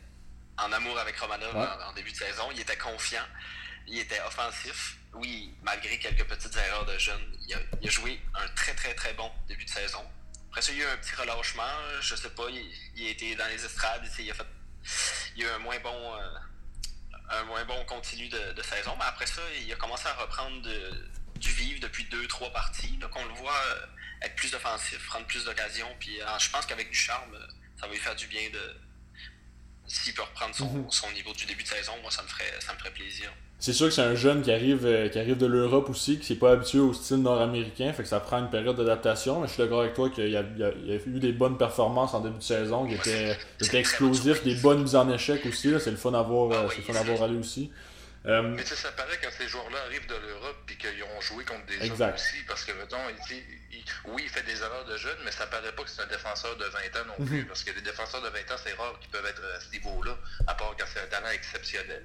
en amour avec Romanov en, début de saison. Il était confiant, il était offensif. Oui, malgré quelques petites erreurs de jeune, il a, il a joué un très très très bon début de saison. Après ça, il y a eu un petit relâchement. Je sais pas, il, a été dans les estrades. Il, a fait, il y a eu un moins bon, euh, un moins bon continu de, saison. Mais après ça, il a commencé à reprendre du vivre depuis deux, trois parties. Donc on le voit être plus offensif, prendre plus d'occasions. Puis euh, je pense qu'avec du charme, ça va lui faire du bien de. S'il peut reprendre son, mhm. son, niveau du début de saison, moi ça me ferait, ça me ferait plaisir. C'est sûr que c'est un jeune qui arrive, euh, qui arrive de l'Europe aussi, qui n'est pas habitué au style nord-américain, fait que ça prend une période d'adaptation. Mais je suis d'accord avec toi qu'il y, a eu des bonnes performances en début de saison, qui étaient, explosifs, des bonnes mises en échec aussi. C'est le fun d'avoir ah euh, allé aussi. Euh, mais ça paraît quand ces joueurs-là arrivent de l'Europe et qu'ils ont joué contre des exact. aussi, parce que, mettons, oui, il fait des erreurs de jeunes, mais ça paraît pas que c'est un défenseur de 20 ans non plus, mhm. parce que les défenseurs de 20 ans, c'est rare qu'ils peuvent être à ce niveau-là, à part quand c'est un talent exceptionnel.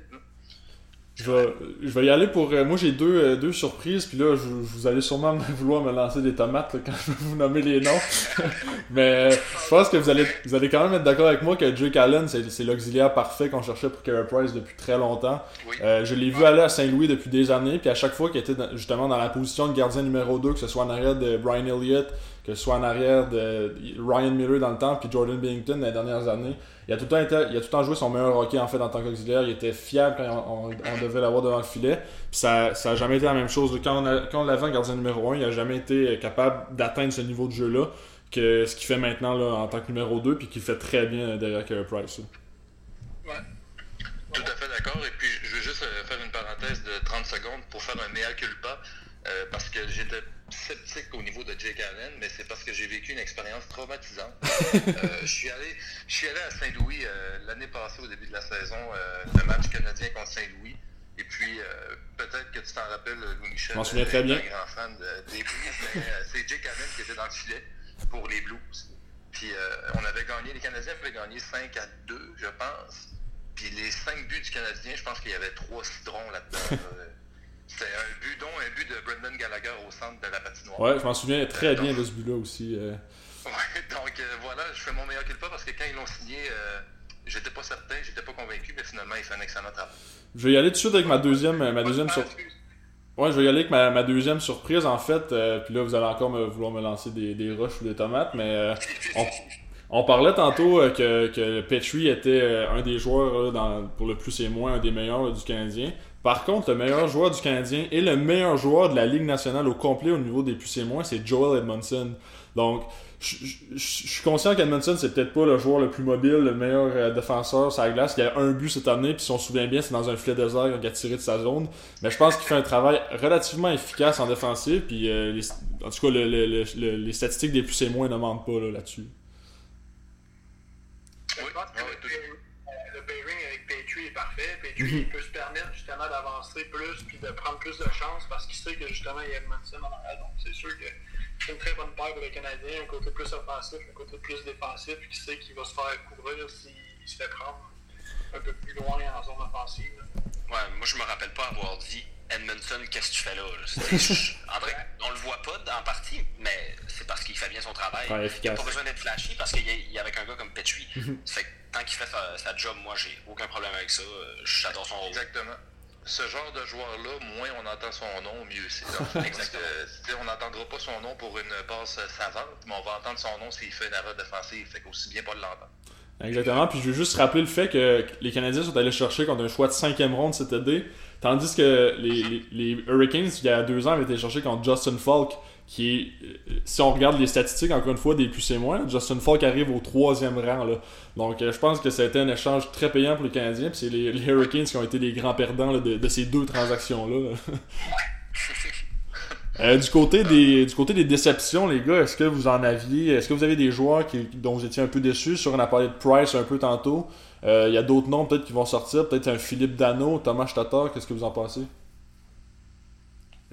Je vais, je vais y aller pour. Euh, moi, j'ai deux, euh, deux surprises, puis là, je, vous allez sûrement vouloir me lancer des tomates quand je vais vous nommer les noms. Mais je pense que vous allez, vous allez quand même être d'accord avec moi que Jake Allen, c'est l'auxiliaire parfait qu'on cherchait pour Carey Price depuis très longtemps. Euh, je l'ai vu aller à Saint-Louis depuis des années, puis à chaque fois qu'il était justement dans la position de gardien numéro 2, que ce soit en arrière de Brian Elliott, que ce soit en arrière de Ryan Miller dans le temps, puis Jordan Bennington dans les dernières années. Il a tout le temps, été, il a tout le temps joué son meilleur hockey en fait en tant qu'auxiliaire. Il était fiable quand on, devait l'avoir devant le filet. Puis ça n'a jamais été la même chose. Quand on, quand l'avait en gardien numéro 1, il n'a jamais été capable d'atteindre ce niveau de jeu-là que ce qu'il fait maintenant là, en tant que numéro 2, puis qu'il fait très bien derrière Carey Price. Ouais. Tout à fait d'accord. Et puis, je veux juste euh, faire une parenthèse de 30 secondes pour faire un mea culpa euh, parce que j'étais sceptique au niveau de Jake Allen, mais c'est parce que j'ai vécu une expérience traumatisante. Euh, je suis allé, je suis allé à Saint-Louis l'année passée au début de la saison, le match canadien contre Saint-Louis. Et puis, peut-être que tu t'en rappelles, Louis-Michel. Je m'en souviens très bien. un grand fan des Blues, mais c'est Jake Allen qui était dans le filet pour les Blues. Puis on avait gagné, les Canadiens avaient gagné 5 à 2, je pense. Puis les 5 buts du Canadien, je pense qu'il y avait 3 citrons là-dedans. C'était un but, dont un but de Brendan Gallagher au centre de la patinoire. Ouais, je m'en souviens très bien de ce but-là aussi. Ouais, donc voilà, je fais mon meilleur pas parce que quand ils l'ont signé, j'étais pas certain, j'étais pas convaincu, mais finalement, il fait un excellent travail. Je vais y aller tout de suite avec ma deuxième, ma deuxième surprise. Ouais, je vais y aller avec ma, ma deuxième surprise en fait. puis là, vous allez encore me, vouloir me lancer des, des roches ou des tomates, mais on, on, parlait tantôt que, que Petrie était un des joueurs dans, pour le plus et moins, un des meilleurs du Canadien. Par contre, le meilleur joueur du Canadien et le meilleur joueur de la Ligue nationale au complet au niveau des plus et moins, c'est Joel Edmondson. Donc, je suis conscient qu'Edmondson, c'est peut-être pas le joueur le plus mobile, le meilleur défenseur sur la glace. Il y a un but cette année, puis si on se souvient bien, c'est dans un filet désert qu'il a tiré de sa zone. Mais je pense qu'il fait un travail relativement efficace en défensive, puis en tout cas, les statistiques des plus et moins ne mentent pas là-dessus. Il peut se permettre justement d'avancer plus puis de prendre plus de chance parce qu'il sait que justement il y a Edmondson en arrière. Donc c'est sûr que c'est une très bonne paire pour le Canadien, un côté plus offensif, un côté plus défensif, puis qui sait qu'il va se faire couvrir s'il se fait prendre un peu plus loin en zone offensive. Ouais, moi je me rappelle pas avoir dit Edmondson, qu'est-ce que tu fais là? André, on le voit pas en partie, mais c'est parce qu'il fait bien son travail. il n'a pas besoin d'être flashy parce qu'il y, a avec un gars comme Petrie. fait tant qu'il fait sa, job, moi, j'ai aucun problème avec ça. Euh, j'adore son rôle. Exactement. Ce genre de joueur-là, moins on entend son nom, mieux c'est. Exactement. on n'entendra pas son nom pour une passe savante, mais on va entendre son nom s'il fait une erreur défensive. Fait qu'aussi bien pas de l'entendre. Exactement. Puis je veux juste rappeler le fait que les Canadiens sont allés chercher contre un choix de cinquième ronde cet été. Tandis que les, les, Hurricanes, il y a deux ans, avaient été chercher contre Justin Falk qui est, si on regarde les statistiques, encore une fois, des plus et moins, Justin Falk arrive au troisième rang. Là. Donc, euh, je pense que ça a été un échange très payant pour les Canadiens. Puis c'est les, Hurricanes qui ont été les grands perdants de, ces deux transactions-là. Euh, du, côté des, du côté des déceptions, les gars, est-ce que vous en aviez Est-ce que vous avez des joueurs qui, dont vous étiez un peu déçus? Sur On a parlé de Price un peu tantôt. Euh, il y a d'autres noms peut-être qui vont sortir. Peut-être un Philippe Dano, Thomas Tatar. Qu'est-ce que vous en pensez?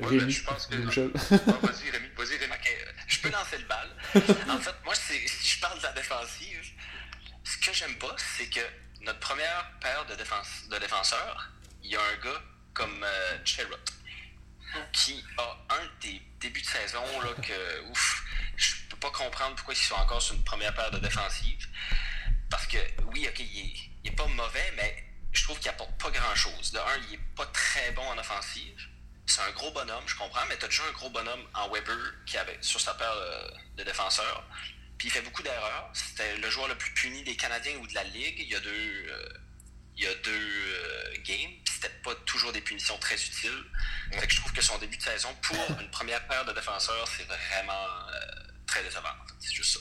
Rémi, je pense que. Vas-y, Rémi. Vas-y, Rémi. Je peux lancer le bal. en fait, moi, si je parle de la défensive, ce que j'aime pas, c'est que notre première paire de, défense, de défenseurs, il y a un gars comme euh, qui a un des débuts de saison là, que ouf, je peux pas comprendre pourquoi ils sont encore sur une première paire de défensive. Parce que oui, ok, il est, est pas mauvais, mais je trouve qu'il apporte pas grand chose. De un, il est pas très bon en offensive c'est un gros bonhomme, je comprends, mais tu as déjà un gros bonhomme en Weber qui avait sur sa paire euh, de défenseurs. Puis il fait beaucoup d'erreurs. C'était le joueur le plus puni des Canadiens ou de la Ligue. Il y a deux, euh, il y a deux euh, games. C'était pas toujours des punitions très utiles. Fait que je trouve que son début de saison pour une première paire de défenseurs, c'est vraiment très décevant. C'est juste ça.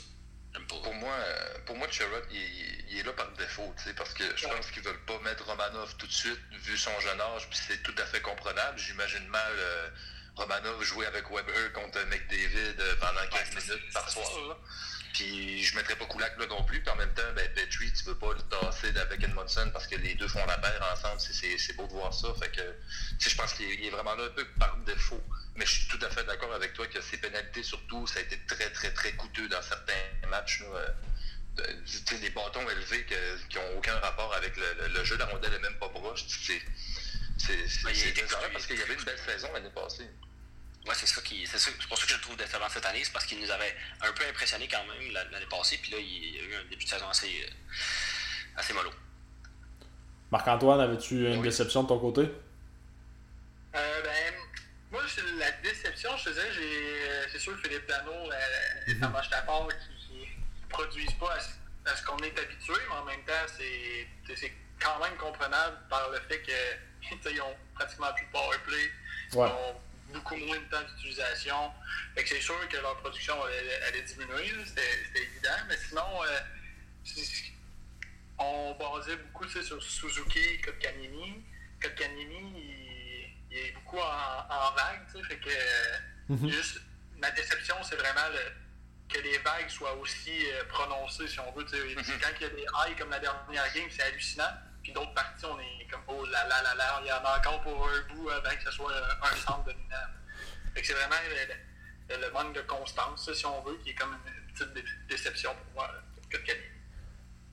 Pour moi, euh, pour moi, il, est là par défaut, parce que je pense qu'ils veulent pas mettre Romanov tout de suite, vu son jeune âge, puis c'est tout à fait comprenable. J'imagine mal euh, Romanov jouer avec Weber contre McDavid euh, pendant 15 minutes par soir. Puis je mettrais pas Kulak là non plus. Puis en même temps, ben, Petrie, tu veux pas le tasser avec Edmondson parce que les deux font la paire ensemble. C'est beau de voir ça. Fait que je pense qu'il est vraiment là un peu par défaut. Mais je suis tout à fait d'accord avec toi que ces pénalités, surtout, ça a été très, très, très coûteux dans certains matchs. Là. des bâtons élevés qui n'ont aucun rapport avec le, jeu. La rondelle n'est même pas proche. C'est ben, parce qu'il y avait une belle saison l'année passée. Ouais, c'est ça qui. C'est pour ça que je le trouve décevant cette année, c'est parce qu'il nous avait un peu impressionné quand même l'année passée, puis là, il y a eu un début de saison assez, euh, assez mollo. Marc-Antoine, avais-tu une déception de ton côté? Euh, ben, moi, la déception, je te disais, euh, c'est sûr Philippe Dano et mm -hmm. Tapard qui, ne produisent pas à, ce qu'on est habitué, mais en même temps, c'est quand même comprenable par le fait qu'ils ont pratiquement plus de powerplay. Ouais beaucoup moins de temps d'utilisation. Fait que c'est sûr que leur production allait, diminuer, c'était évident. Mais sinon, euh, on basait beaucoup sur Suzuki, Kotkanimi. Kotkanimi, il est beaucoup en, vague, tu sais, fait que mhm. juste ma déception, c'est vraiment que les vagues soient aussi euh, prononcées, si on veut. Mhm. Quand il y a des highs comme la dernière game, c'est hallucinant. D'autres parties, on est comme oh là là là là, il y en a encore pour un bout avant que ce soit un centre dominant. Fait c'est vraiment le, manque de constance, si on veut, qui est comme une petite déception pour moi, pour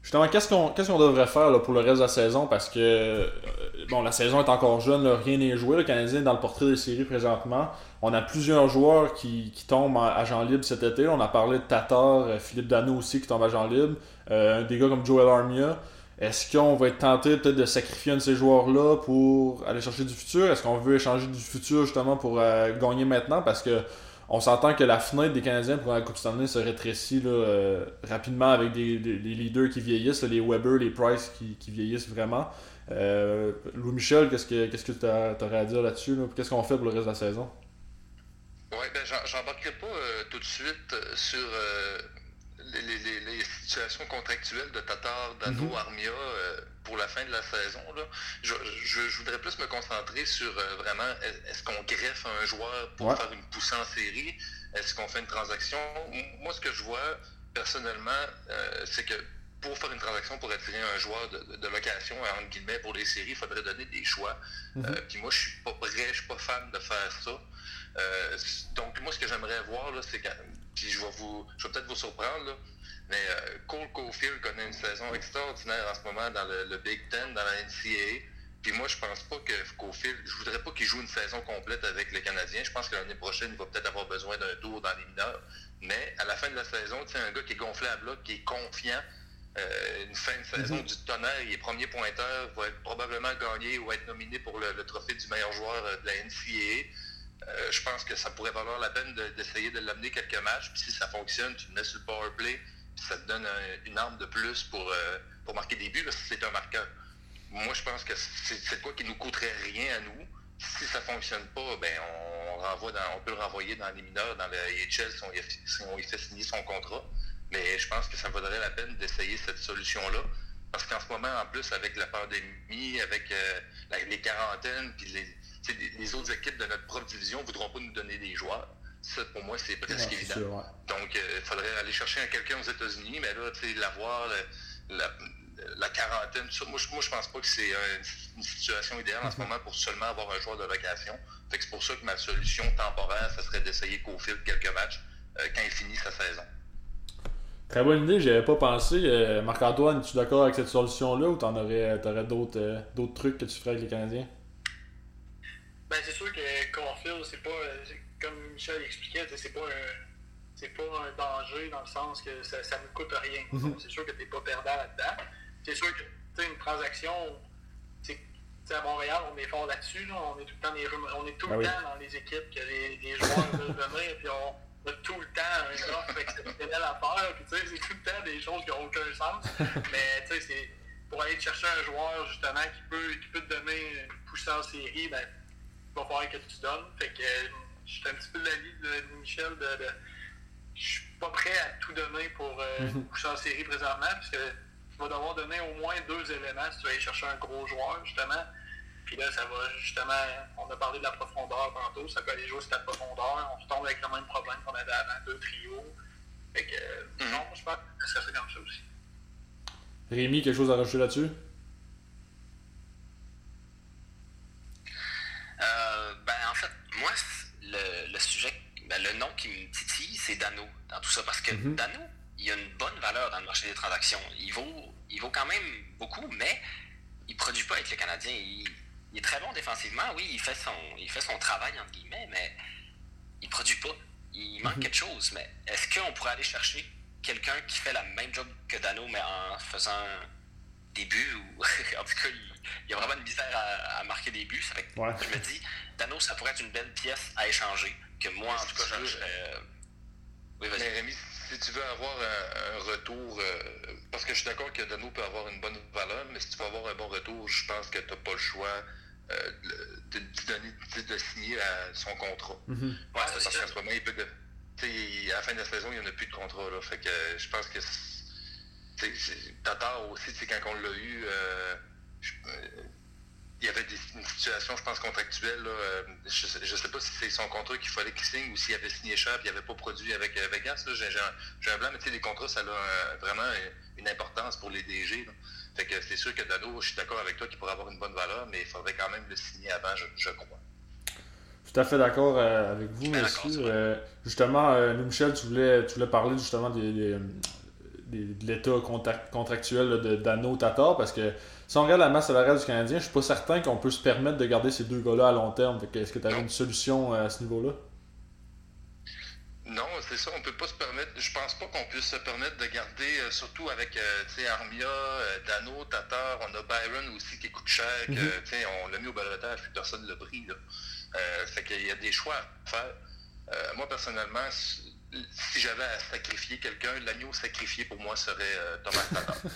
Justement, qu'est-ce qu'on qu'est-ce qu'on devrait faire là, pour le reste de la saison? Parce que euh, bon, la saison est encore jeune, rien n'est joué. Le Canadien est dans le portrait des séries présentement. On a plusieurs joueurs qui, qui tombent à agent libre cet été. On a parlé de Tatar, euh, Philippe Dano aussi qui tombe à agent libre. Euh, des gars comme Joel Armia. Est-ce qu'on va être tenté peut-être de sacrifier un de ces joueurs-là pour aller chercher du futur? Est-ce qu'on veut échanger du futur justement pour gagner maintenant? Parce que on s'entend que la fenêtre des Canadiens pour la Coupe Stanley se rétrécit euh, rapidement avec des, leaders qui vieillissent, les Weber, les Price qui, vieillissent vraiment. Euh, Louis-Michel, qu'est-ce que qu'est-ce que tu aurais à dire là-dessus? Qu'est-ce qu'on fait pour le reste de la saison? Oui, ben j'embarquerai pas euh, tout de suite sur les, situations contractuelles de Tatar, Dano, mhm. Armia euh, pour la fin de la saison, Je, voudrais plus me concentrer sur euh, vraiment est-ce qu'on greffe un joueur pour faire une poussée en série? Est-ce qu'on fait une transaction? Moi, ce que je vois personnellement, euh, c'est que pour faire une transaction, pour attirer un joueur de, location, entre guillemets, pour les séries, il faudrait donner des choix. Mhm. puis moi, je suis pas prêt, je suis pas fan de faire ça. donc, moi, ce que j'aimerais voir, c'est que puis je vais vous, je vais peut-être vous surprendre, mais euh, Cole Caulfield connaît une saison extraordinaire en ce moment dans le, Big Ten, dans la NCAA. Puis moi, je pense pas que Caulfield, je voudrais pas qu'il joue une saison complète avec les Canadiens. Je pense que l'année prochaine, il va peut-être avoir besoin d'un tour dans les mineurs. Mais à la fin de la saison, un gars qui est gonflé à bloc, qui est confiant, euh, une fin de saison mm-hmm. du tonnerre, il est premier pointeur, va être probablement gagné ou être nominé pour le, trophée du meilleur joueur euh, de la NCAA. Euh, je pense que ça pourrait valoir la peine d'essayer de, l'amener quelques matchs. Puis si ça fonctionne, tu le mets sur le power play, ça te donne une arme de plus pour, euh, pour marquer des buts, si c'est un marqueur. Moi, je pense que c'est quoi qui nous coûterait rien à nous. Si ça ne fonctionne pas, ben on, renvoie on peut le renvoyer dans les mineurs, dans le AHL si on, y fait signer son contrat. Mais je pense que ça vaudrait la peine d'essayer cette solution-là. Parce qu'en ce moment, en plus, avec la pandémie, avec euh, les quarantaines, puis les, les autres équipes de notre propre division ne voudront pas nous donner des joueurs. Ça, pour moi, c'est presque évident. Donc, euh, il faudrait aller chercher un quelqu'un aux États-Unis, mais là, tu sais, l'avoir, la, quarantaine, moi, je, moi, je pense pas que c'est une situation idéale en ce mhm. moment pour seulement avoir un joueur de location. c'est pour ça que ma solution temporaire, ce serait d'essayer qu'au fil quelques matchs euh, quand il finit sa saison. Très bonne idée, j'y avais pas pensé. Euh, Marc-Antoine, es-tu d'accord avec cette solution-là ou tu aurais, aurais d'autres, d'autres trucs que tu ferais avec les Canadiens? Ben, c'est sûr que Caulfield, c'est pas, euh, comme Michel expliquait, c'est pas un c'est pas un danger dans le sens que ça, ça ne coûte rien. Mhm. C'est sûr que tu n'es pas perdant là-dedans. C'est sûr que une transaction, à Montréal, on est fort là-dessus. On est tout le temps, on est tout le ben temps dans les équipes que les, les joueurs veulent venir, puis on a tout le temps un offre exceptionnel à faire. Puis c'est tout le temps des choses qui n'ont aucun sens. Mais c'est pour aller chercher un joueur justement qui peut, qui peut te donner une poussée en série, ben, il va falloir que tu donnes. Fait que je suis un petit peu de l'avis de, Michel de, de je suis pas prêt à tout donner pour euh, coucher en série présentement, parce que tu vas devoir donner au moins deux éléments si tu vas aller chercher un gros joueur, justement. Puis là, ça va justement, on a parlé de la profondeur tantôt, ça peut aller jouer sur la profondeur, on retombe avec le même problème qu'on avait avant, deux trios. Fait que, mm-hmm. non, je pense que ça serait comme ça aussi. Rémi, quelque chose à rajouter là-dessus? Euh, ben, en fait, moi, le, sujet, ben, le nom qui me titille, c'est Dano dans tout ça. Parce que mhm. Dano, il a une bonne valeur dans le marché des transactions. Il vaut, il vaut quand même beaucoup, mais il ne produit pas avec le Canadien. Il, est très bon défensivement, oui, il fait son, il fait son travail, entre guillemets, mais il ne produit pas. Il manque mhm. quelque chose. Mais est-ce qu'on pourrait aller chercher quelqu'un qui fait la même job que Dano, mais en faisant des buts ou en tout cas il, y a vraiment une misère à, marquer des buts. Ça fait je me dis, Dano, ça pourrait être une belle pièce à échanger. Que moi, en tout cas, je. Euh, oui, vas-y. Mais Rémi, si tu veux avoir un, retour, euh, parce que je suis d'accord que Dano peut avoir une bonne valeur, mais si tu veux avoir un bon retour, je pense que tu n'as pas le choix. Euh, de, de, de, signer son contrat. Mm-hmm. parce qu'en ce moment, il peut à la fin de la saison, il n'y en a plus de contrat. Là, fait que je pense que Tatar aussi, quand on l'a eu, euh, euh, il y avait des, une situation, je pense, contractuelle. Euh, je ne sais, pas si c'est son contrat qu'il fallait qu'il signe ou s'il avait signé cher et il n'avait pas produit avec euh, Vegas. J'ai un, blanc, mais tu sais, les contrats, ça a vraiment une importance pour les DG. Fait que c'est sûr que Dano, je suis d'accord avec toi qu'il pourrait avoir une bonne valeur, mais il faudrait quand même le signer avant, je, crois. Tout à fait d'accord euh, avec vous, monsieur. justement, Michel, tu voulais, tu voulais parler justement des, de l'état contractuel de Dano Tatar parce que si on regarde la masse salariale du Canadien, je suis pas certain qu'on peut se permettre de garder ces deux gars-là à long terme. Est-ce que tu as une solution euh, à ce niveau-là? Non, c'est ça, on peut pas se permettre. Je pense pas qu'on puisse se permettre de garder, euh, surtout avec euh, Armia, Dano, Tatar, on a Byron aussi qui coûte cher. Mhm. on l'a mis au balotage, puis personne ne l'a pris. Là. fait qu'il y a des choix à faire. moi, personnellement, si j'avais à sacrifier quelqu'un, l'agneau sacrifié pour moi serait euh, Thomas Tatar.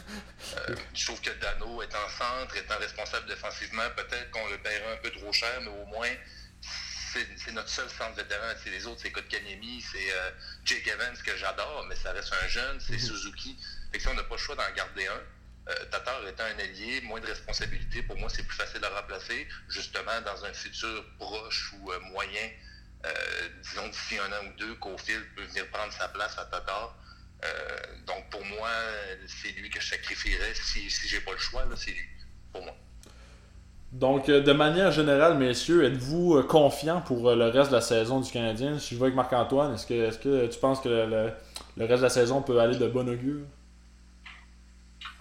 Euh, je trouve que Dano est en centre, étant responsable défensivement, peut-être qu'on le paierait un peu trop cher, mais au moins, c'est notre seul centre vétéran. C'est les autres, c'est Kotkaniemi, c'est euh, Jake Evans que j'adore, mais ça reste un jeune, c'est mhm. Suzuki. Fait que si on n'a pas le choix d'en garder un, Tatar étant un allié, moins de responsabilité, pour moi, c'est plus facile à remplacer, justement dans un futur proche ou moyen disons d'ici un an ou deux, Cofield peut venir prendre sa place à Tatar. Euh, donc pour moi, c'est lui que je sacrifierais si, si j'ai pas le choix, c'est lui, pour moi. Donc, euh, de manière générale, messieurs, êtes-vous confiant pour le reste de la saison du Canadien? Si je vois avec Marc-Antoine, est-ce que, est que tu penses que le, reste de la saison peut aller de bon augure?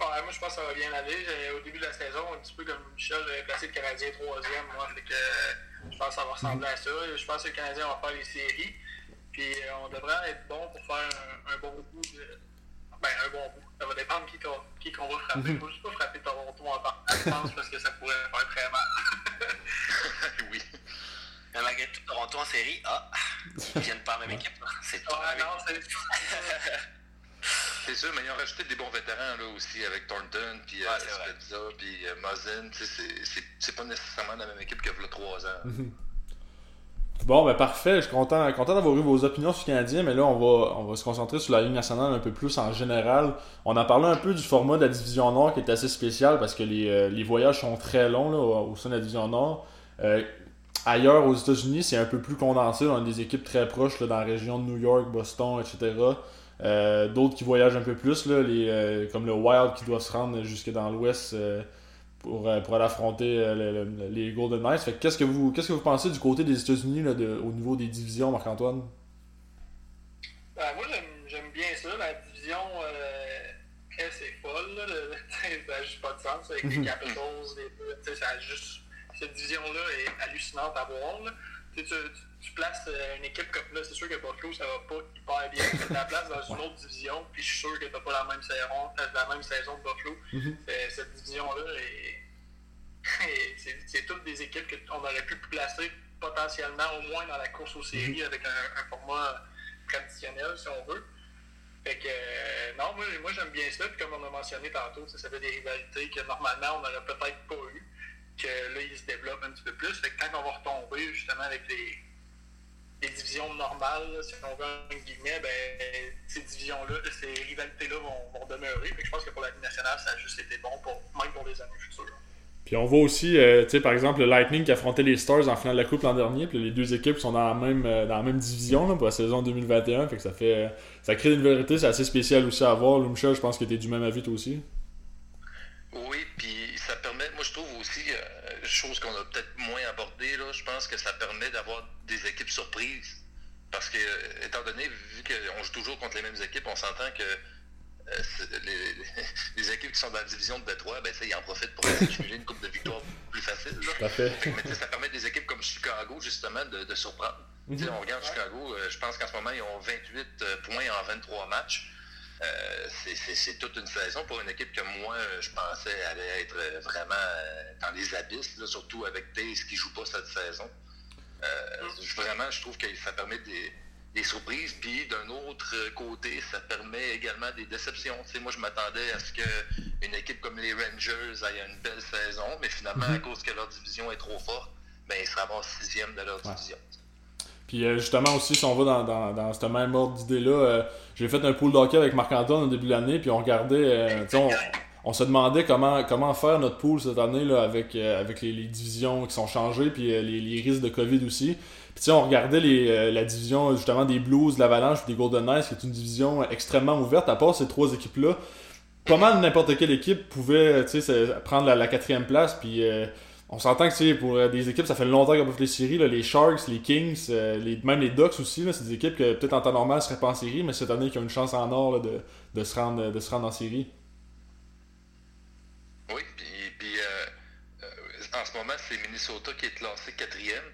moi, je pense que ça va bien aller. Au début de la saison, un petit peu comme Michel, j'avais placé le Canadien troisième. Moi, fait que je pense que ça va ressembler à ça. Je pense que les Canadiens vont faire les séries. Puis euh, on devrait être bon pour faire un, bon bout de. Ben, un bon bout. Ça va dépendre qui, qui qu'on va frapper. Il ne faut juste pas frapper Toronto en partant, parce que ça pourrait faire très mal. oui. Mais malgré tout, Toronto en série, ah, ils viennent pas la même équipe. C'est pas ah, non, c'est C'est sûr, mais ils ont rajouté des bons vétérans là aussi avec Thornton, puis euh, Spezza, puis euh. C'est pas nécessairement la même équipe que le 3 ans. Mhm. Bon, ben parfait. Je suis content, content d'avoir eu vos opinions sur le Canadien, mais là, on va, on va se concentrer sur la Ligue nationale un peu plus en général. On a parlé un peu du format de la Division Nord qui est assez spécial parce que les, euh, les voyages sont très longs là, au, sein de la Division Nord. Euh, ailleurs, aux États-Unis, c'est un peu plus condensé. On a des équipes très proches là, dans la région de New York, Boston, etc. Euh, d'autres qui voyagent un peu plus, là, les, euh, comme le Wild qui doit se rendre jusque dans l'ouest euh, pour, pour aller affronter les Golden Knights. qu'est-ce que vous qu'est-ce que vous pensez du côté des États-Unis au niveau des divisions, Marc-Antoine? Ben, moi j'aime bien ça, la division c'est folle, là, ça n'a juste pas de sens avec les mhm. Capitals, les, ça juste, cette division-là est hallucinante à voir. Là. Tu, tu places euh, une équipe comme là, c'est sûr que Buffalo, ça va pas hyper bien. Tu la places dans une autre division, puis je suis sûr que tu n'as pas la même saison, euh, la même saison de Buffalo. Mhm. Euh, cette division-là, c'est toutes des équipes qu'on aurait pu placer potentiellement au moins dans la course aux séries mhm. avec un, format traditionnel, si on veut. Fait que, non, moi, moi j'aime bien ça. Puis comme on a mentionné tantôt, ça fait des rivalités que normalement on n'aurait peut-être pas eu. Que là, ils se développent un petit peu plus. Fait que quand on va retomber justement avec les, divisions normales, si on veut un guillemet, ben, ces divisions-là, ces rivalités-là vont, demeurer. je pense que pour la Ligue nationale, ça a juste été bon, pour, même pour les années futures. Puis on voit aussi, euh, par exemple, le Lightning qui affrontait les Stars en finale de la Coupe l'an dernier. Puis les deux équipes sont dans la même, euh, dans la même division pour la saison 2021. Fait que ça fait ça crée une vérité, c'est assez spécial aussi à voir. Michel, je pense que tu es du même avis aussi. Aussi, euh, chose qu'on a peut-être moins abordée, là, je pense que ça permet d'avoir des équipes surprises. Parce que, étant donné, vu qu'on joue toujours contre les mêmes équipes, on s'entend que euh, les, équipes qui sont dans la division de Détroit, ben, ils en profitent pour accumuler une coupe de victoires plus facile. Là. Mais, ça permet des équipes comme Chicago, justement, de, surprendre. Mhm. On regarde Chicago, euh, je pense qu'en ce moment, ils ont 28 points en 23 matchs. Euh, c'est toute une saison pour une équipe que moi, je pensais allait être vraiment euh, dans les abysses, surtout avec Taze qui ne joue pas cette saison. Euh, vraiment, je trouve que ça permet des, surprises. Puis d'un autre côté, ça permet également des déceptions. moi, je m'attendais à ce qu'une équipe comme les Rangers ait une belle saison, mais finalement, à mhm. cause que leur division est trop forte, ben, ils seraient sixième de leur division. Puis euh, justement aussi, si on va dans, dans, dans ce même ordre d'idée-là, euh, j'ai fait un pool d'hockey avec Marc-Antoine au début de l'année, puis on regardait, euh, on, on se demandait comment, comment faire notre pool cette année là, avec, euh, avec les, divisions qui sont changées, puis euh, les, risques de COVID aussi. Puis on regardait les, la division justement des Blues, de l'Avalanche, des Golden Knights, qui est une division extrêmement ouverte, à part ces trois équipes-là. Pas mal n'importe quelle équipe pouvait prendre la, quatrième place, puis on s'entend que pour euh, des équipes, ça fait longtemps qu'on pas fait les séries. les Sharks, les Kings, euh, les, même les Ducks aussi, c'est des équipes que peut-être en temps normal ne seraient pas en série, mais cette année qui ont une chance en or de, de, se rendre, de se rendre en série. Oui, puis, euh, en ce moment, c'est Minnesota qui est classé quatrième.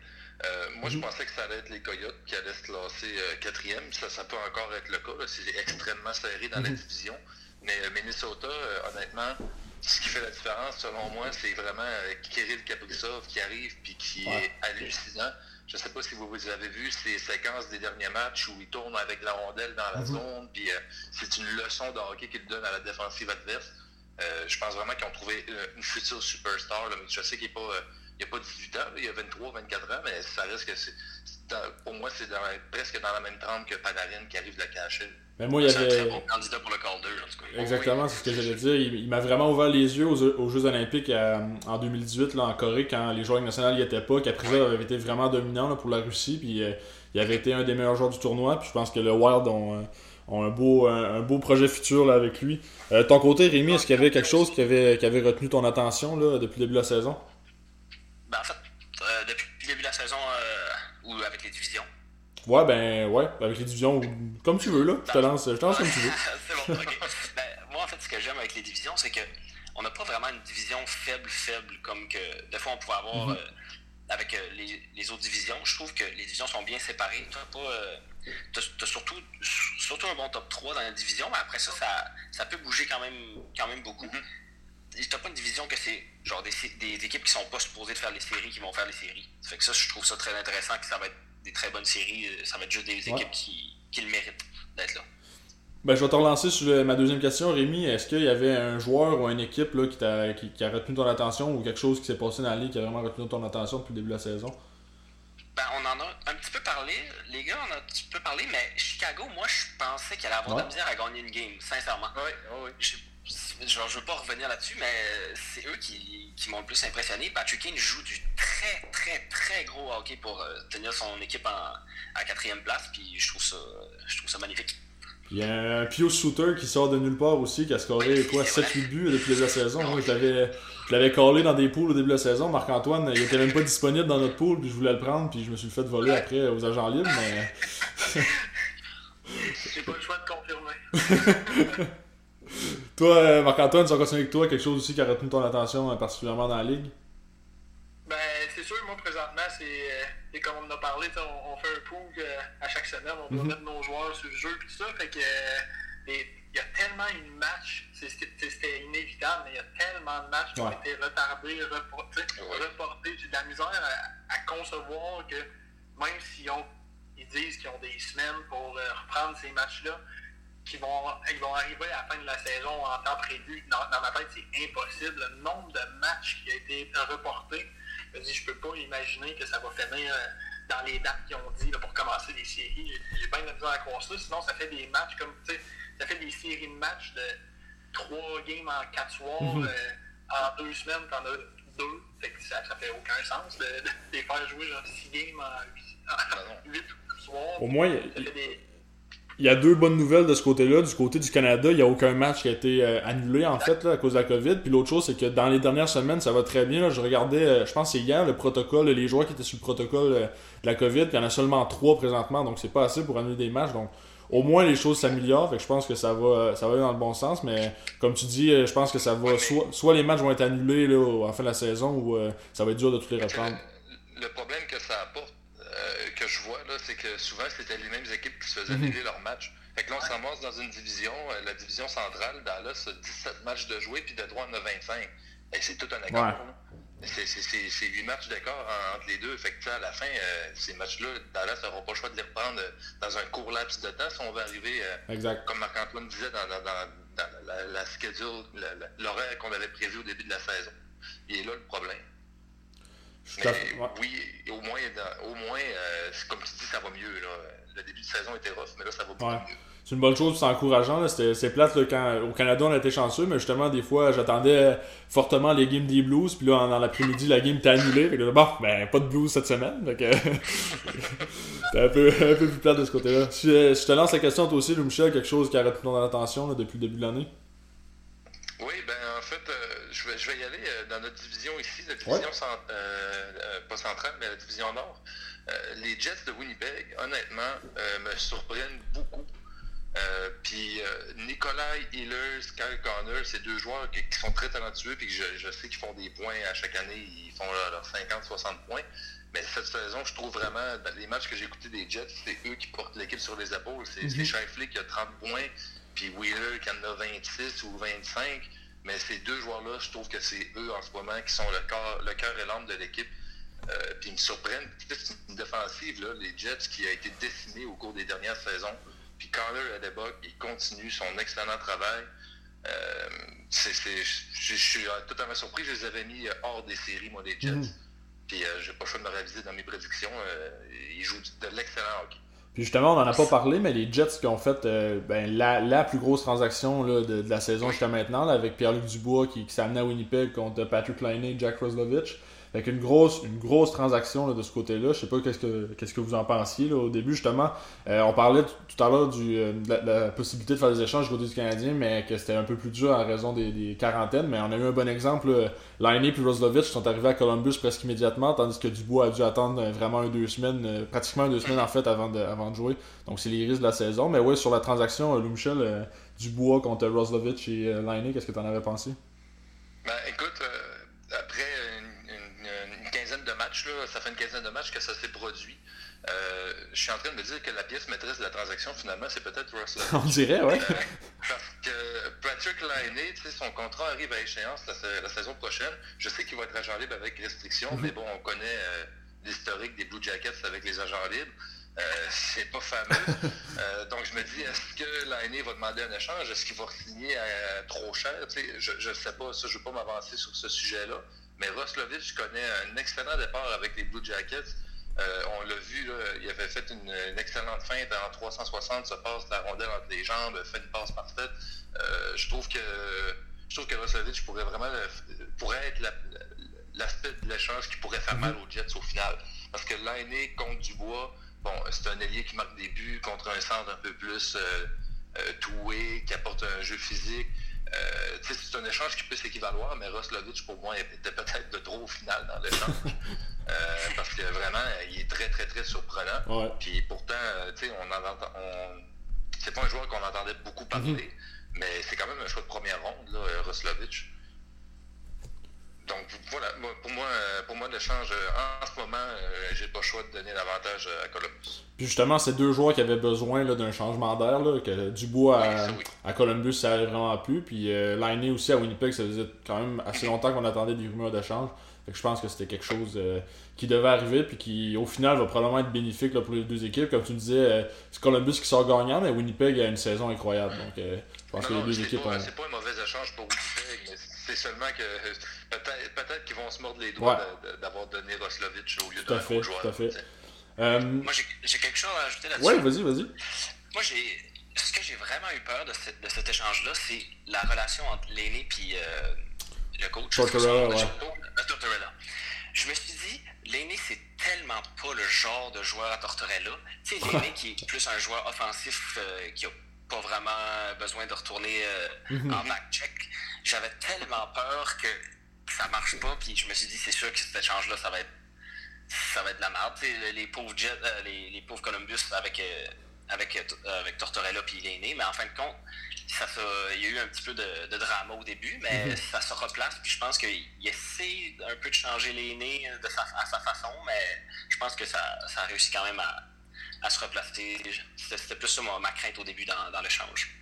moi, je mhm. pensais que ça allait être les Coyotes qui allaient se classer quatrième. Ça, ça peut encore être le cas. C'est extrêmement serré dans la mhm. division. Mais Minnesota, honnêtement, ce qui fait la différence, selon moi, c'est vraiment euh, Kirill Kaprizov qui arrive puis qui est hallucinant. Je ne sais pas si vous, vous avez vu ces séquences des derniers matchs où il tourne avec la rondelle dans la mhm. zone, puis euh, c'est une leçon de hockey qu'il donne à la défensive adverse. Euh, je pense vraiment qu'ils ont trouvé une future superstar. je sais qu'il n'a pas, pas 18 ans, il a 23, 24 ans, mais ça reste que c'est. Pour moi, c'est presque dans la même trempe que Panarin qui arrive de la cacher. Mais moi, il y avait. un bon candidat pour le Calder, en tout cas. Exactement, c'est ce que j'allais dire. Il, m'a vraiment ouvert les yeux aux, Jeux Olympiques euh, en 2018 là, en Corée, quand les joueurs nationaux n'y étaient pas. Kaprizov avait été vraiment dominant pour la Russie. Puis euh, il avait été un des meilleurs joueurs du tournoi. Puis je pense que le Wild ont, euh, un, beau, un, beau projet futur là, avec lui. ton côté, Rémi, est-ce qu'il y avait quelque chose qui avait, qui avait retenu ton attention là, depuis le début de la saison? Ben, En fait, depuis le début de la saison, ou avec les divisions. Ouais, ben, ouais, avec les divisions, comme tu veux, là. Je te lance, je te lance comme tu veux. c'est bon, ok. ben, moi, en fait, ce que j'aime avec les divisions, c'est que on n'a pas vraiment une division faible, faible, comme que des fois on pourrait avoir mhm. euh, avec euh, les, les, autres divisions. Je trouve que les divisions sont bien séparées. Tu pas. Euh, as, surtout, surtout un bon top 3 dans la division, mais après ça, ça, ça peut bouger quand même, quand même beaucoup. Mm T'as pas une division que c'est genre des, des, équipes qui sont pas supposées de faire les séries qui vont faire les séries. Ça fait que ça, je trouve ça très intéressant que ça va être des très bonnes séries. Euh, ça va être juste des équipes qui, qui, le méritent d'être là. Ben, je vais te relancer sur ma deuxième question, Rémi. Est-ce qu'il y avait un joueur ou une équipe là, qui, a, qui, a retenu ton attention ou quelque chose qui s'est passé dans la ligue qui a vraiment retenu ton attention depuis le début de la saison? Ben, on en a un petit peu parlé, les gars, on a un petit peu parlé, mais Chicago, moi, je pensais qu'elle allait avoir de la misère à gagner une game, sincèrement. Oui, oui. Je, genre, je veux pas revenir là-dessus, mais c'est eux qui, qui m'ont le plus impressionné. Patrick Kane joue du très, très, très gros hockey pour euh, tenir son équipe en, à quatrième place, puis je trouve ça, je trouve ça magnifique. Il y a un Pio Shooter qui sort de nulle part aussi, qui a scoré quoi, 7-8 buts depuis le début de la saison. Moi, je l'avais, je l'avais collé dans des poules au début de la saison. Marc-Antoine, il était même pas disponible dans notre pool, puis je voulais le prendre, puis je me suis fait voler après aux agents libres, mais. J'ai pas le choix de confirmer. toi, euh, Marc-Antoine, ça continue avec toi, quelque chose aussi qui a retenu ton attention euh, particulièrement dans la ligue? Ben, c'est sûr, moi, présentement, c'est euh, comme on en a parlé, on, fait un pool à chaque semaine, on doit mhm. mettre nos joueurs sur le jeu et tout ça. Fait que il y a tellement de matchs, c'était inévitable, mais il y a tellement de matchs qui ont été retardés, reportés. reportés. J'ai de la misère à, concevoir que même s'ils ils disent qu'ils ont des semaines pour reprendre ces matchs-là, qui vont, ils vont arriver à la fin de la saison en temps prévu. Dans, ma tête, c'est impossible. Le nombre de matchs qui a été reporté, je me dis, je peux pas imaginer que ça va finir euh, dans les dates qu'ils ont dit pour commencer les séries. J'ai pas de misère à croire ça. Sinon, ça fait des matchs comme, tu sais, ça fait des séries de matchs de trois games en quatre soirs. Mhm. Euh, en deux semaines, t'en as deux. Fait que ça, ça fait aucun sens de, les faire jouer genre six games en huit, soirs. Au moins, il y a deux bonnes nouvelles de ce côté-là. Du côté du Canada, il n'y a aucun match qui a été euh, annulé en fait là, à cause de la COVID. Puis l'autre chose, c'est que dans les dernières semaines, ça va très bien. Là. Je regardais, euh, je pense c'est hier, le protocole, les joueurs qui étaient sur le protocole euh, de la COVID. Puis il y en a seulement trois présentement, donc c'est pas assez pour annuler des matchs. Donc au moins les choses s'améliorent. Fait que je pense que ça va, ça va aller dans le bon sens. Mais comme tu dis, je pense que ça va. Soit, soit les matchs vont être annulés là, en fin de la saison ou ça va être dur de tous les reprendre. Le problème que ça apporte vois, là, c'est que souvent, c'était les mêmes équipes qui se faisaient annuler mhm. leurs matchs. Fait que là, on s'amorce dans une division, euh, la division centrale, Dallas a 17 matchs de jouer, puis de droit, on a 25. Et c'est tout un accord. C'est 8 matchs d'accord entre les deux. Fait que à la fin, euh, ces matchs-là, Dallas n'aura pas le choix de les reprendre euh, dans un court laps de temps si on veut arriver, comme Marc-Antoine disait, dans, la, schedule, l'horaire qu'on avait prévu au début de la saison. Il est là le problème. Mais oui, au moins, au moins comme tu dis, ça va mieux. Là. Le début de saison était rough, mais là, ça va beaucoup mieux. c'est une bonne chose, c'est encourageant. C'est plate quand au Canada on a été chanceux, mais justement des fois j'attendais fortement les games des Blues, puis là dans l'après-midi la game était annulée. Fait que bon, ben pas de Blues cette semaine. Donc c'est un peu, un peu plus plate de ce côté-là. Si, je te lance la question toi aussi, Lou Michel, quelque chose qui a retenu ton attention depuis le début de l'année? Oui, ben en fait, euh, je, vais, je vais y aller euh, dans notre division ici, la division euh, pas centrale, mais la division nord. les Jets de Winnipeg, honnêtement, me surprennent beaucoup. puis Nikolai Hiller, Kyle Connor, c'est deux joueurs qui, sont très talentueux puis que je, sais qu'ils font des points à chaque année, ils font leurs 50-60 points. Mais cette saison, je trouve vraiment, dans les matchs que j'ai écoutés des Jets, c'est eux qui portent l'équipe sur les épaules. C'est mm qui a 30 points, puis Wheeler qui en a 26 ou 25. Mais ces deux joueurs-là, je trouve que c'est eux en ce moment qui sont le cœur, le cœur et l'âme de l'équipe. Euh, puis ils me surprennent. C'est une défensive, là, les Jets, qui a été décimée au cours des dernières saisons. Puis Connor Adebok, il continue son excellent travail. Euh, je suis totalement surpris. Je les avais mis hors des séries, moi, les Jets. Mm. Puis euh, j'ai pas le choix de me réviser dans mes prédictions. ils jouent de l'excellent hockey. Puis justement, on n'en a pas parlé, mais les Jets qui ont fait euh, ben, la, la, plus grosse transaction là, de, la saison jusqu'à maintenant, avec Pierre-Luc Dubois qui, qui amené à Winnipeg contre Patrick Laine et Jack Roslovich. Avec une grosse, une grosse transaction de ce côté-là. Je sais pas qu'est-ce que que vous en pensiez au début justement. Euh, on parlait tout à l'heure euh, de, la, possibilité de faire des échanges du côté du Canadien, mais que c'était un peu plus dur en raison des, quarantaines. Mais on a eu un bon exemple. Laine et Roslovich sont arrivés à Columbus presque immédiatement, tandis que Dubois a dû attendre vraiment un deux semaines, pratiquement deux semaines en fait avant de, avant de jouer. Donc c'est les risques de la saison. Mais ouais, sur la transaction, Lou Michel, Dubois contre Roslovich et Laine, qu'est-ce que tu en avais pensé? Ben écoute, ça fait une quinzaine de matchs que ça s'est produit. Euh, je suis en train de me dire que la pièce maîtresse de la transaction, finalement, c'est peut-être Russell. On dirait, oui. Euh, parce que Patrick Liney, son contrat arrive à échéance la, saison prochaine. Je sais qu'il va être agent libre avec restriction, mm-hmm. mais bon, on connaît euh, l'historique des Blue Jackets avec les agents libres. c'est pas fameux. donc je me dis, est-ce que Liney va demander un échange? Est-ce qu'il va signer trop cher? je ne sais pas, ça, je ne veux pas m'avancer sur ce sujet-là. Mais Roslovich connaît un excellent départ avec les Blue Jackets. Euh, on l'a vu, il avait fait une, excellente feinte en 360, se passe la rondelle entre les jambes, fait une passe parfaite. Euh, je trouve que je trouve que Roslovich pourrait vraiment pourrait être l'aspect de l'échange qui pourrait faire mal aux Jets au final. Parce que l'année contre Dubois, bon, c'est un ailier qui marque des buts contre un centre un peu plus euh, euh toué, qui apporte un jeu physique. Euh, c'est un échange qui peut s'équivaloir, mais Roslovich, pour moi, était peut-être de trop au final dans l'échange. euh, parce que vraiment, il est très, très, très surprenant. Puis pourtant, euh, on entend, on... c'est pas un joueur qu'on entendait beaucoup parler, mhm. mais c'est quand même un choix de première ronde, là. Donc voilà, pour moi, euh, pour moi l'échange, euh, en ce moment, euh, j'ai pas le choix de donner l'avantage à Columbus. Puis justement, c'est deux joueurs qui avaient besoin d'un changement d'air, que Dubois à, à, Columbus, ça n'arrive vraiment plus. Puis euh, aussi à Winnipeg, ça faisait quand même assez longtemps qu'on attendait des rumeurs d'échange. je pense que c'était quelque chose qui devait arriver, puis qui au final va probablement être bénéfique pour les deux équipes. Comme tu disais, c'est Columbus qui sort gagnant, mais Winnipeg a une saison incroyable. Donc je pense que les deux équipes. C'est pas un mauvais échange pour Winnipeg, mais c'est seulement que peut-être qu'ils vont se mordre les doigts d'avoir donné Roslovich au lieu autre joueur. Tout à fait. Euh... Moi, j'ai quelque chose à ajouter là-dessus. Oui, vas-y, vas-y. Moi, j'ai. Ce que j'ai vraiment eu peur de, de cet échange-là, c'est la relation entre l'aîné et euh, le coach. Tortorella, ouais. Tortorella. Je me suis dit, l'aîné, c'est tellement pas le genre de joueur à Tortorella. Tu sais, l'aîné qui est plus un joueur offensif euh, qui a pas vraiment besoin de retourner euh, mm-hmm. en back-check. J'avais tellement peur que ça marche pas. Puis je me suis dit, c'est sûr que cet échange-là, ça va être ça va être de la merde. Les, pauvres Jets, euh, les, pauvres Columbus avec, euh, avec, euh, avec Tortorella puis il est né. Mais en fin de compte, ça, il y a eu un petit peu de, drama au début, mais mhm. ça se replace. Puis je pense qu'il essaie un peu de changer les nez de sa, à sa façon, mais je pense que ça, ça a réussi quand même à, se replacer. C'était plus ça ma, crainte au début dans, dans l'échange.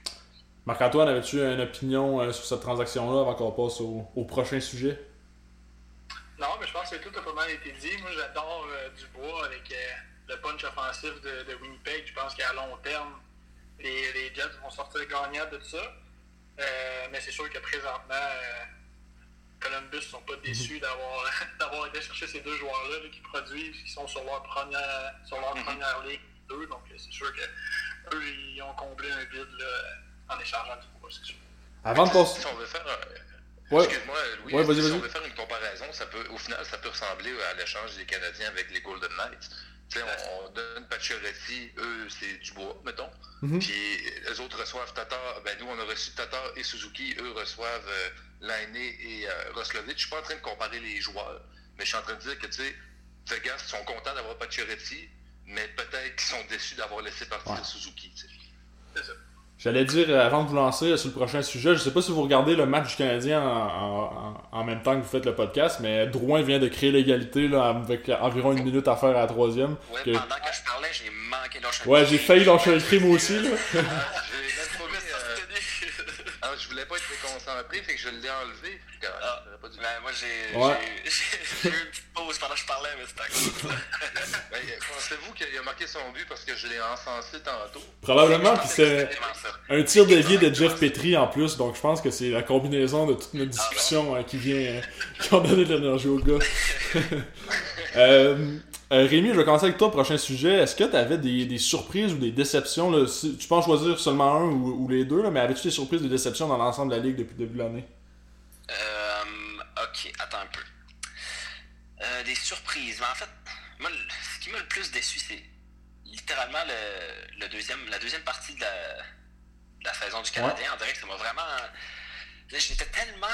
Marc-Antoine, avais-tu une opinion sur cette transaction-là avant qu'on passe au prochain sujet? Non, mais je pense que tout a pas mal été dit. Moi, j'adore euh, Dubois avec euh, le punch offensif de, Winnipeg. Je pense qu'à long terme, les, Jets vont sortir gagnants de ça. Euh, mais c'est sûr que présentement, Columbus ne sont pas déçus mhm. d'avoir été chercher ces deux joueurs-là qui produisent, qui sont sur leur première, sur leur mhm. première ligne. Donc, c'est sûr que eux, ils ont comblé un vide là, en échangeant du bois, c'est sûr. Avant de passer. Si on veut faire. Ouais. Excuse-moi, Louis, Ouais, vas-y, si vas-y. on veut faire une comparaison, ça peut, au final, ça peut ressembler à l'échange des Canadiens avec les Golden Knights. Tu sais, on, on donne Pacioretty, eux, c'est Dubois, mettons. Mhm. Puis les autres reçoivent Tatar. Ben, nous, on a reçu Tatar et Suzuki. Eux reçoivent euh, Lainé et euh, Roslovic. Je suis pas en train de comparer les joueurs, mais je suis en train de dire que, tu sais, Vegas sont contents d'avoir Pacioretty, mais peut-être qu'ils sont déçus d'avoir laissé partir Ouais. Suzuki. C'est ça. J'allais dire, euh, avant de vous lancer euh, sur le prochain sujet, je sais pas si vous regardez le match du Canadien en, en- en- en même temps que vous faites le podcast, mais Drouin vient de créer l'égalité là, avec environ une minute à faire à la troisième. Ouais, Que- pendant que je parlais, j'ai manqué un Ouais, j'ai failli cri moi aussi. Là. Ah, euh. Ah, je voulais pas être déconcentré, fait que je l'ai enlevé. Ah. j'aurais pas dû- Ben, moi, j'ai Ouais. eu une petite pause pendant que je parlais, mais c'était à cause. Ben, Pensez-vous qu'il a marqué son but parce que je l'ai encensé tantôt? Probablement, puis c'est un tir dévié de Jeff Petrie en plus, donc je pense que c'est la combinaison de toute notre discussion euh, qui vient, euh, qui a donné de l'énergie au gars. euh, euh, Rémi, je vais commencer avec toi, prochain sujet. Est-ce que tu avais des, des surprises ou des déceptions là, si- Tu peux en choisir seulement un ou, ou les deux, là, mais avais-tu des surprises ou des déceptions dans l'ensemble de la ligue depuis le début de l'année? Euh, ok, attends un peu. Euh, des surprises. Mais en fait, moi, ce qui m'a le plus déçu, c'est littéralement le, le deuxième, la deuxième partie de la, de la saison du Canadien. On dirait que ça m'a vraiment. Là, J'étais tellement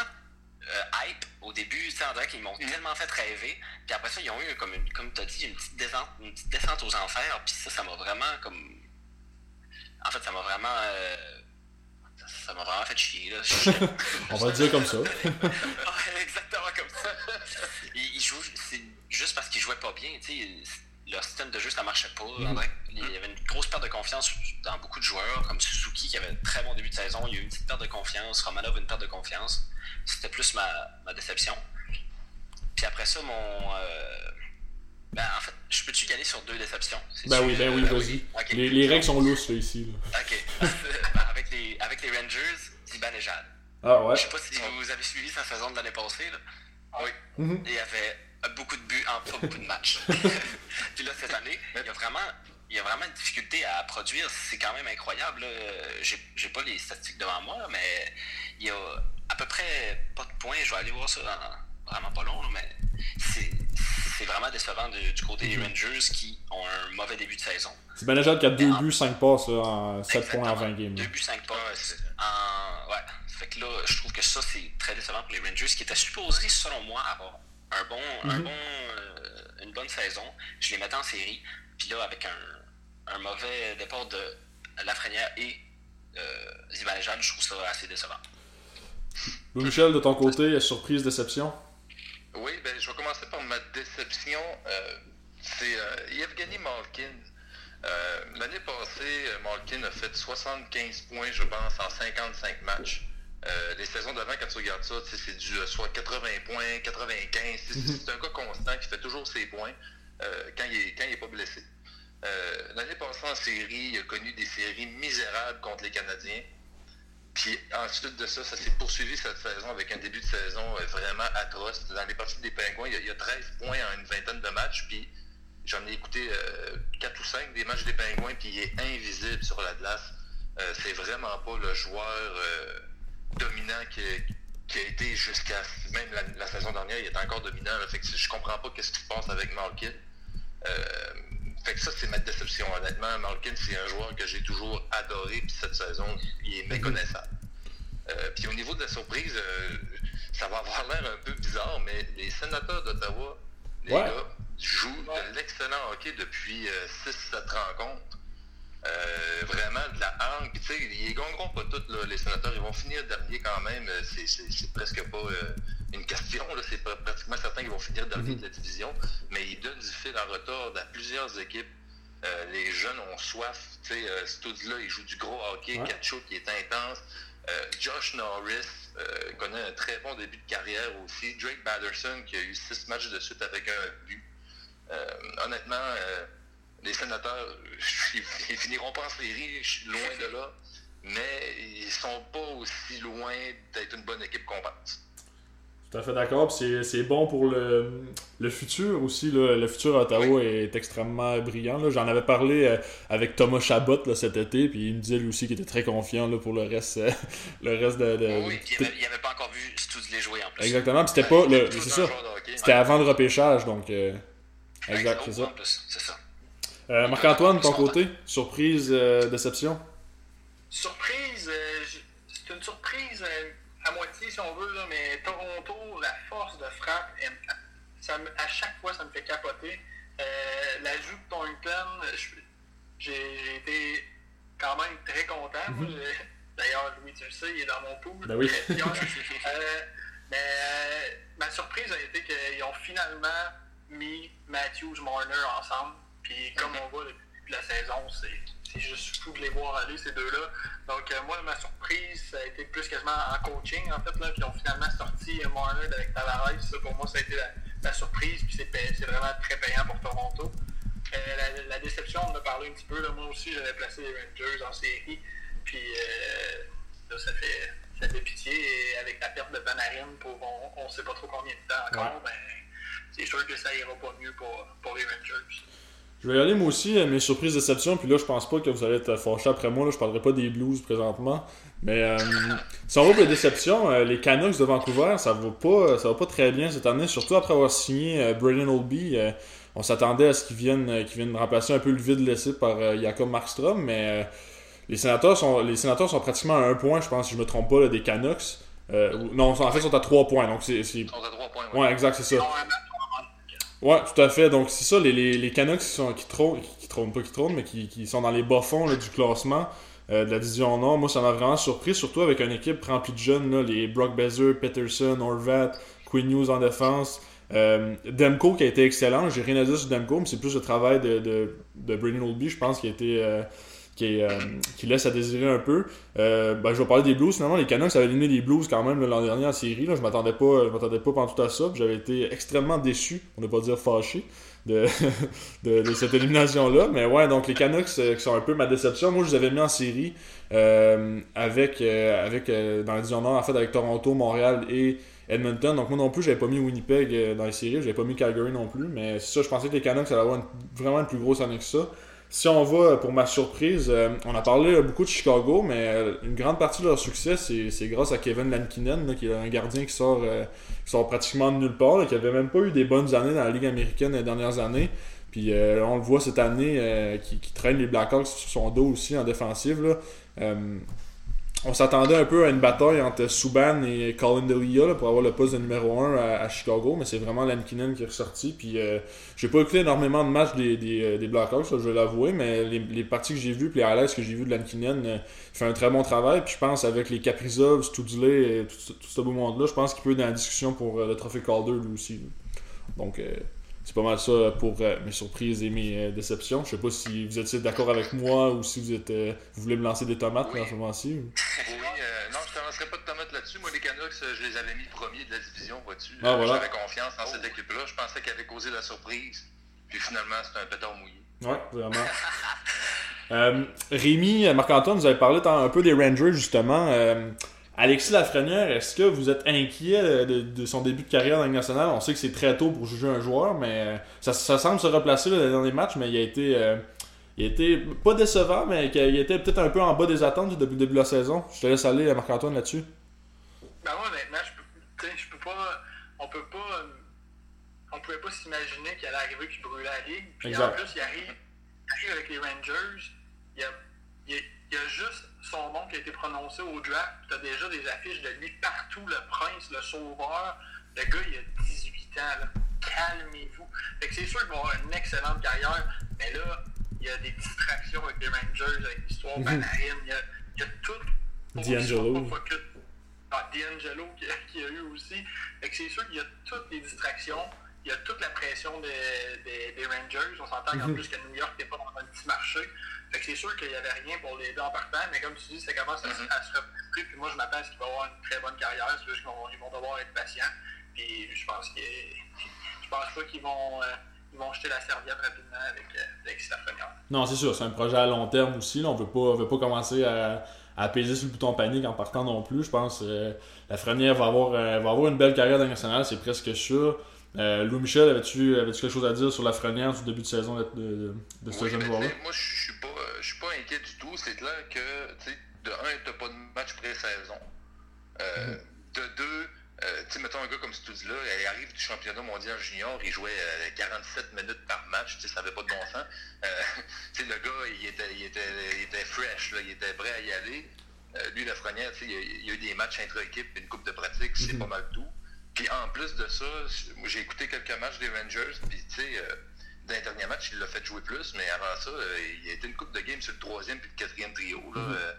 euh, hype au début, on dirait qu'ils m'ont tellement fait rêver. Puis après ça, ils ont eu, comme, une- comme tu as dit, une petite, descente, une petite descente aux enfers. Puis ça, ça m'a vraiment comme. En fait, ça m'a vraiment. euh, ça m'a vraiment fait chier. Là. On va le dire comme ça. Exactement comme ça. Il, il joue, c'est juste parce qu'il jouait pas bien. Leur système de jeu, ça marchait pas. Dirait qu'il y avait une grosse perte de confiance dans beaucoup de joueurs, comme Suzuki qui avait un très bon début de saison. Il y a eu une petite perte de confiance. Romanov une perte de confiance. C'était plus ma, ma déception. Puis après ça, mon. euh, Ben, en fait, je peux-tu y aller sur deux déceptions? Ben oui, ben oui, euh, vas-y. Les, les règles sont lousses là, ici. là. Ok. Ben, avec, les, avec les Rangers, Zibanejad. Ah ouais Je sais pas si vous avez suivi sa saison de l'année passée. Là. Oui. Mhm. Il y avait beaucoup de buts en pas beaucoup de matchs. Puis là, cette année, il y a vraiment, il y a vraiment une difficulté à produire. C'est quand même incroyable. J'ai, pas les statistiques devant moi, mais il y a à peu près pas de points. Je vais aller voir ça dans vraiment pas long, mais c'est, vraiment décevant du, du côté des Rangers qui ont un mauvais début de saison. C'est Benajad qui a 2 buts, 5 passes là, en 7 points en Exactement. 20 games. là. Deux buts, cinq Ouais, passes. c'est- En... Ouais. Fait que là, je trouve que ça, c'est très décevant pour les Rangers, qui étaient supposés, selon moi, avoir un bon, un bon, euh, une bonne saison. Je les mettais en série. Puis là, avec un, un mauvais départ de Lafrenière et euh, Zibanejad, je trouve ça assez décevant. Louis-Michel, de ton côté, surprise, déception? Oui, ben, je vais commencer par ma déception. Euh, c'est euh, Yevgeny Malkin. Euh, L'année passée, euh, Malkin a fait 75 points, je pense, en 55 matchs. Les saisons d'avant, quand tu regardes ça, c'est du soit 80 points, 95. C'est un gars constant qui fait toujours ses points quand il est, quand il est pas blessé. L'année passée en série, il a connu des séries misérables contre les Canadiens. Puis ensuite de ça, ça s'est poursuivi cette saison avec un début de saison euh, vraiment atroce. Dans les parties des Pingouins, il y a, il y a 13 points en une vingtaine de matchs. Puis j'en ai écouté 4 ou 5 des matchs des Pingouins, puis il est invisible sur la glace. Euh, c'est vraiment pas le joueur euh, dominant qui, a été jusqu'à même la, la saison dernière, il est encore dominant. là. fait que je comprends pas qu'est-ce qui se passe avec Malkin. Euh, fait que ça, c'est ma déception, honnêtement. Malkin, c'est un joueur que j'ai toujours adoré, puis cette saison, il est méconnaissable. Euh, puis au niveau de la surprise, euh, ça va avoir l'air un peu bizarre, mais les sénateurs d'Ottawa, les Ouais. gars, jouent de l'excellent hockey depuis 6-7 rencontres. Euh, vraiment de la hargne. Puis tu sais, ils gagneront pas toutes, là, les sénateurs. Ils vont finir dernier quand même. Euh, C'est- presque pas euh, une question. C'est pratiquement certain qu'ils vont finir dernier de la division. Mais ils donnent du fil à retordre à plusieurs équipes. Euh, les jeunes ont soif. Tu sais, Stouds, là, il joue du gros hockey. Ouais. Qui est intense. Josh Norris connaît un très bon début de carrière aussi. Drake Batterson, qui a eu six matchs de suite avec un but. Honnêtement, les sénateurs, ils, ils finiront pas en série, je suis loin de là, mais ils sont pas aussi loin d'être une bonne équipe qu'on pense. Tout à fait d'accord. C'est bon pour le, le futur aussi. Là. Le futur à Ottawa est extrêmement brillant. J'en avais parlé euh, avec Thomas Chabot là, cet été, puis il me disait lui aussi qu'il était très confiant là, pour le reste, euh, le reste de. de oui, il n'avait pas encore vu les jouer en plus. Exactement, c'était pas. Le, c'est ça. C'était avant le repêchage, donc. Euh, exact, c'est ça. Ça. Marc-Antoine, ton côté, surprise, déception? Surprise, c'est une surprise à moitié si on veut, là, mais Toronto, la force de frappe, ça, à chaque fois, ça me fait capoter. Euh, L'ajout de Thornton, j'ai été quand même très content. Mhm. D'ailleurs, Louis, tu le sais, il est dans mon pool. Ben oui. euh, mais euh, ma surprise a été qu'ils ont finalement mis Matthews Marner ensemble. Puis comme on voit depuis la saison, c'est c'est juste fou de les voir aller, ces deux-là. Donc, euh, moi, ma surprise, ça a été plus quasiment en coaching, en fait, là, qui ont finalement sorti Marner avec Tavares. Ça, pour moi, ça a été la, surprise, puis c'est vraiment très payant pour Toronto. Euh, la, déception, on en a parlé un petit peu. Là. Moi aussi, j'avais placé les Rangers en série. Puis euh, là, ça fait, ça fait pitié. Et avec la perte de Panarin pour on ne sait pas trop combien de temps encore, ben, c'est sûr que ça ira pas mieux pour, pour les Rangers. Je vais y aller moi aussi, mes surprises déceptions, puis là je pense pas que vous allez être fâchés après moi, là, je parlerai pas des Blues présentement. Mais euh, si on va pour les déceptions, euh, les Canucks de Vancouver, ça va pas ça va pas très bien cette année, surtout après avoir signé euh, Braden Olby. Euh, on s'attendait à ce qu'il vienne, qu'il vienne remplacer un peu le vide laissé par Jacob Markstrom, mais les sénateurs sont les sénateurs sont pratiquement à un point, je pense, si je me trompe pas, des Canucks. non, en fait, ils sont à trois points. Donc c'est, Ils sont à trois points. Ouais, exact, c'est ça. Ouais, tout à fait. Donc, c'est ça, les, les, les Canucks qui, sont, qui, trônent, qui, trônent, pas qui trônent, mais qui, qui sont dans les bas-fonds du classement euh, de la division Nord. Moi, ça m'a vraiment surpris, surtout avec une équipe remplie de jeunes, là, les Brock Bezer, Peterson, Orvat, Queen News en défense. Euh, Demko qui a été excellent. J'ai rien à dire sur Demko, mais c'est plus le travail de, de, de Brandon Oldby, je pense, qui a été. Euh, euh, qui, laisse à désirer un peu. Euh, ben, je vais parler des Blues. Finalement, les Canucks avaient éliminé les Blues quand même l'an dernier en série. Là. Je m'attendais pas, je m'attendais pas pendant tout à ça. J'avais été extrêmement déçu, on ne pas dire fâché, de, cette élimination-là. Mais ouais, donc les Canucks euh, qui sont un peu ma déception. Moi, je les avais mis en série avec, avec dans la division Nord, en fait, avec Toronto, Montréal et Edmonton. Donc moi non plus, j'avais pas mis Winnipeg dans les séries. J'avais pas mis Calgary non plus. Mais ça, je pensais que les Canucks allaient avoir vraiment une plus grosse année que ça. Si on va, pour ma surprise, euh, on a parlé beaucoup de Chicago, mais euh, une grande partie de leur succès, c'est grâce à Kevin Lankinen, qui est un gardien qui sort, euh, qui sort pratiquement de nulle part, qui avait même pas eu des bonnes années dans la Ligue américaine les dernières années. Puis on le voit cette année, qui, qui, traîne les Blackhawks sur son dos aussi en défensive. Là on s'attendait un peu à une bataille entre Subban et Colin Delia pour avoir le poste de numéro 1 à, Chicago, mais c'est vraiment Lankinen qui est ressorti. Puis euh, j'ai pas écouté énormément de matchs des, des, euh, des Blackhawks, je vais l'avouer, mais les, parties que j'ai vues, puis les highlights que j'ai vues de Lankinen, euh, il fait un très bon travail. Puis je pense avec les Caprizov, Studley et tout, tout, ce beau monde-là, je pense qu'il peut être dans la discussion pour le trophée Calder lui aussi. Donc c'est pas mal ça pour euh, mes surprises et mes euh, déceptions. Je sais pas si vous êtes d'accord avec moi ou si vous êtes euh, vous voulez me lancer des tomates oui. en ce moment-ci. Oui, non, je ne te lancerai pas de tomates là-dessus. Moi, les Canucks, je les avais mis premiers de la division, vois-tu. Ah, voilà. J'avais confiance dans cette équipe-là. Je pensais qu'elle avait causé la surprise. Puis finalement, c'était un pétard mouillé. Ouais, vraiment. Rémi, Marc-Antoine, vous avez parlé un peu des Rangers, justement. Alexis Lafrenière, est-ce que vous êtes inquiet de, son début de carrière dans la nationale? On sait que c'est très tôt pour juger un joueur, mais ça, semble se replacer dans les matchs, mais il a été, euh, il a été pas décevant, mais il été peut-être un peu en bas des attentes depuis le début de la saison. Je te laisse aller, Marc-Antoine, là-dessus. Ben moi, maintenant, je peux, je peux pas. On peut pas. On pouvait pas s'imaginer qu'il allait arriver qu'il brûlait la ligue. Puis en plus, il arrive, il arrive avec les Rangers. Il y a, il y a juste son nom qui a été prononcé au draft. Tu as déjà des affiches de lui partout, le prince, le sauveur. Le gars, il a 18 ans. Calmez-vous. c'est sûr qu'il va avoir une excellente carrière, mais là, il y a des distractions avec les Rangers, avec l'histoire mm -hmm. Il, y a, il y a tout. D'Angelo. Ah, D'Angelo qui, qui, a eu aussi. c'est sûr qu'il y a toutes les distractions. Il y a toute la pression des, des, des Rangers. On s'entend mm -hmm. qu'en plus que New York n'est pas dans un petit marché. Fait que c'est sûr qu'il n'y avait rien pour les deux en partant, mais comme tu dis, ça commence à, mm-hmm. à se replier. Puis moi, je m'attends à ce qu'il va avoir une très bonne carrière. C'est juste qu'ils vont, devoir être patients. Puis je pense que je pense pas qu'ils vont. Euh, ils vont jeter la serviette rapidement avec, euh, avec. Non, c'est sûr, c'est un projet à long terme aussi. Là. On ne veut pas, veut pas commencer à, apaiser sur le bouton panique en partant non plus. Je pense que la Frenière va avoir, va avoir une belle carrière nationale, c'est presque sûr. Louis Michel, avais-tu avais quelque chose à dire sur la Frenière du début de saison de, de, de ce jeune joueur-là? Moi, je suis pas, suis pas inquiet du tout. C'est clair que, de un, tu pas de match pré-saison. Euh, mm-hmm. De deux, euh, tu sais, mettons un gars comme Studi-là, il arrive du championnat mondial junior, il jouait 47 euh, minutes par match, tu sais, ça n'avait pas de bon sens. tu sais, le gars, il était, il était, il était fresh, là, il était prêt à y aller. lui, la Frenière, tu sais, il, y a eu des matchs intra-équipe, une coupe de pratique, c'est mm-hmm. pas mal tout. Puis en plus de ça, j'ai écouté quelques matchs des Rangers, puis tu sais, dans les derniers matchs, il l'a fait jouer plus, mais avant ça, il a été une coupe de game sur le troisième puis le quatrième trio. Là. Mm-hmm.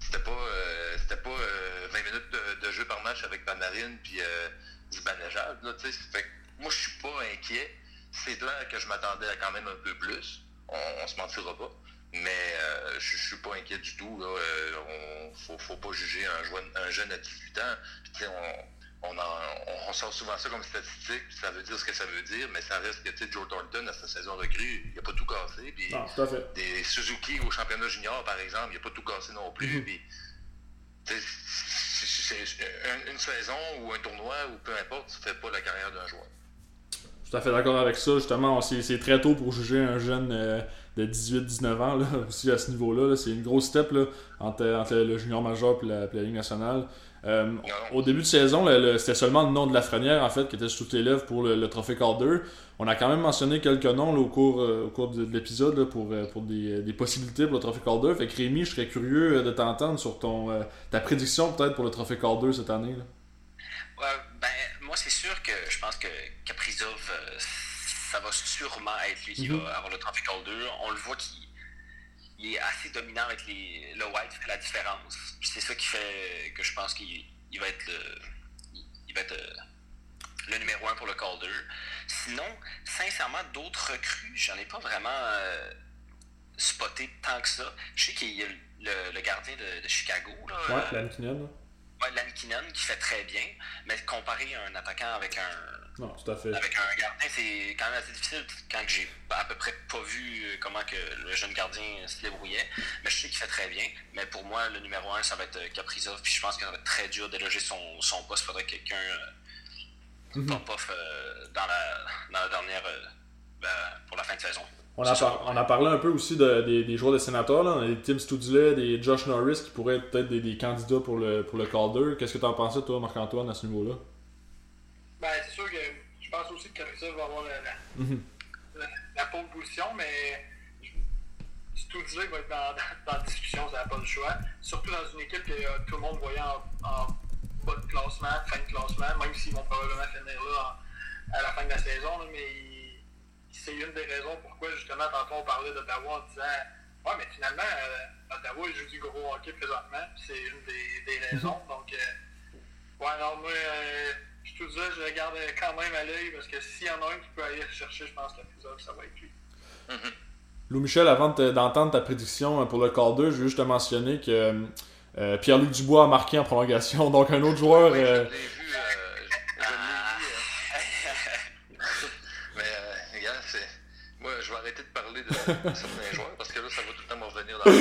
C'était pas, euh, c'était pas 20 euh, minutes de, jeu par match avec Panarin puis euh, Zibanejad. Fait moi, je suis pas inquiet. C'est clair que je m'attendais à quand même un peu plus. On, on se mentira pas. Mais je, suis pas inquiet du tout. Là. on, faut, faut pas juger un, jeune, un jeune à 18 ans. on, on, sort souvent ça comme statistique, ça veut dire ce que ça veut dire, mais ça reste que Joe Thornton, à sa saison recrue, il n'a pas tout cassé. Puis Des Suzuki au championnat junior, par exemple, il n'a pas tout cassé non plus. C'est une, saison ou un tournoi ou peu importe, ça ne fait pas la carrière d'un joueur. Je suis tout à fait d'accord avec ça. Justement, c'est très tôt pour juger un jeune euh, de 18-19 ans là, aussi à ce niveau-là. c'est une grosse step là, entre, le junior majeur et la, la Ligue nationale. Euh, au début de saison, c'était seulement le nom de la Lafrenière en fait qui était toutes les lèvres pour le, trophée Calder. On a quand même mentionné quelques noms au cours, euh, au cours de, l'épisode pour, euh, pour des, possibilités pour le trophée Calder. Fait que Rémi, je serais curieux de t'entendre sur ton ta prédiction peut-être pour le trophée Calder cette année. Ouais, ben, moi c'est sûr que je pense que Caprizov, ça va sûrement être lui qui mm-hmm. va avoir le trophée Calder. On le voit qu'il il est assez dominant avec les, le white, fait la différence. C'est ça qui fait que je pense qu'il va être le, il va être euh, le, numéro un pour le Calder. Sinon, sincèrement, d'autres recrues, j'en ai pas vraiment euh, spoté tant que ça. Je sais qu'il y a le, gardien de, Chicago. Là, ouais, euh, Lankinen qui fait très bien, mais comparé à un attaquant avec un, non, tout à fait. avec un gardien, c'est quand même assez difficile quand j'ai à peu près pas vu euh, comment que le jeune gardien se débrouillait. Mais je sais qu'il fait très bien. Mais pour moi, le numéro un, ça va être Caprizov. Puis je pense qu'il va être très dur d'éloger son, son poste. Il faudrait quelqu'un euh, mm off euh, dans, la, dans la dernière ben, pour la fin de saison. On a, parlé un peu aussi des, joueurs des sénateurs. Là. On a des Tim Studley, des Josh Norris qui pourraient être peut-être des, candidats pour le, pour le Calder. Qu'est-ce que tu en pensais, toi, Marc-Antoine, à ce niveau-là? Ben, c'est sûr que je pense aussi que Kaprizov va avoir la, mm pole position, mais Studley va être dans, dans, la discussion, ça n'a pas le choix. Surtout dans une équipe que euh, tout le monde voyait en, bas de classement, fin de classement, même s'ils vont probablement finir là à la fin de la saison, mais c'est une des raisons pourquoi, justement, tantôt on parlait d'Ottawa en disant Ouais, mais finalement, euh, Ottawa, il joue du gros hockey présentement, c'est une des, des, raisons. Mhm. Donc, euh, ouais, non, moi, euh, je te dis, je regarde quand même à l'œil parce que s'il y en a un qui peut aller chercher, je pense que ça va être lui. Mhm. Lou Michel, avant d'entendre ta prédiction pour le quart 2, je veux juste te mentionner que Pierre-Luc Dubois a marqué en prolongation, donc un autre joueur. Oui, certains joueurs, parce que là, ça va tout le temps me revenir dans le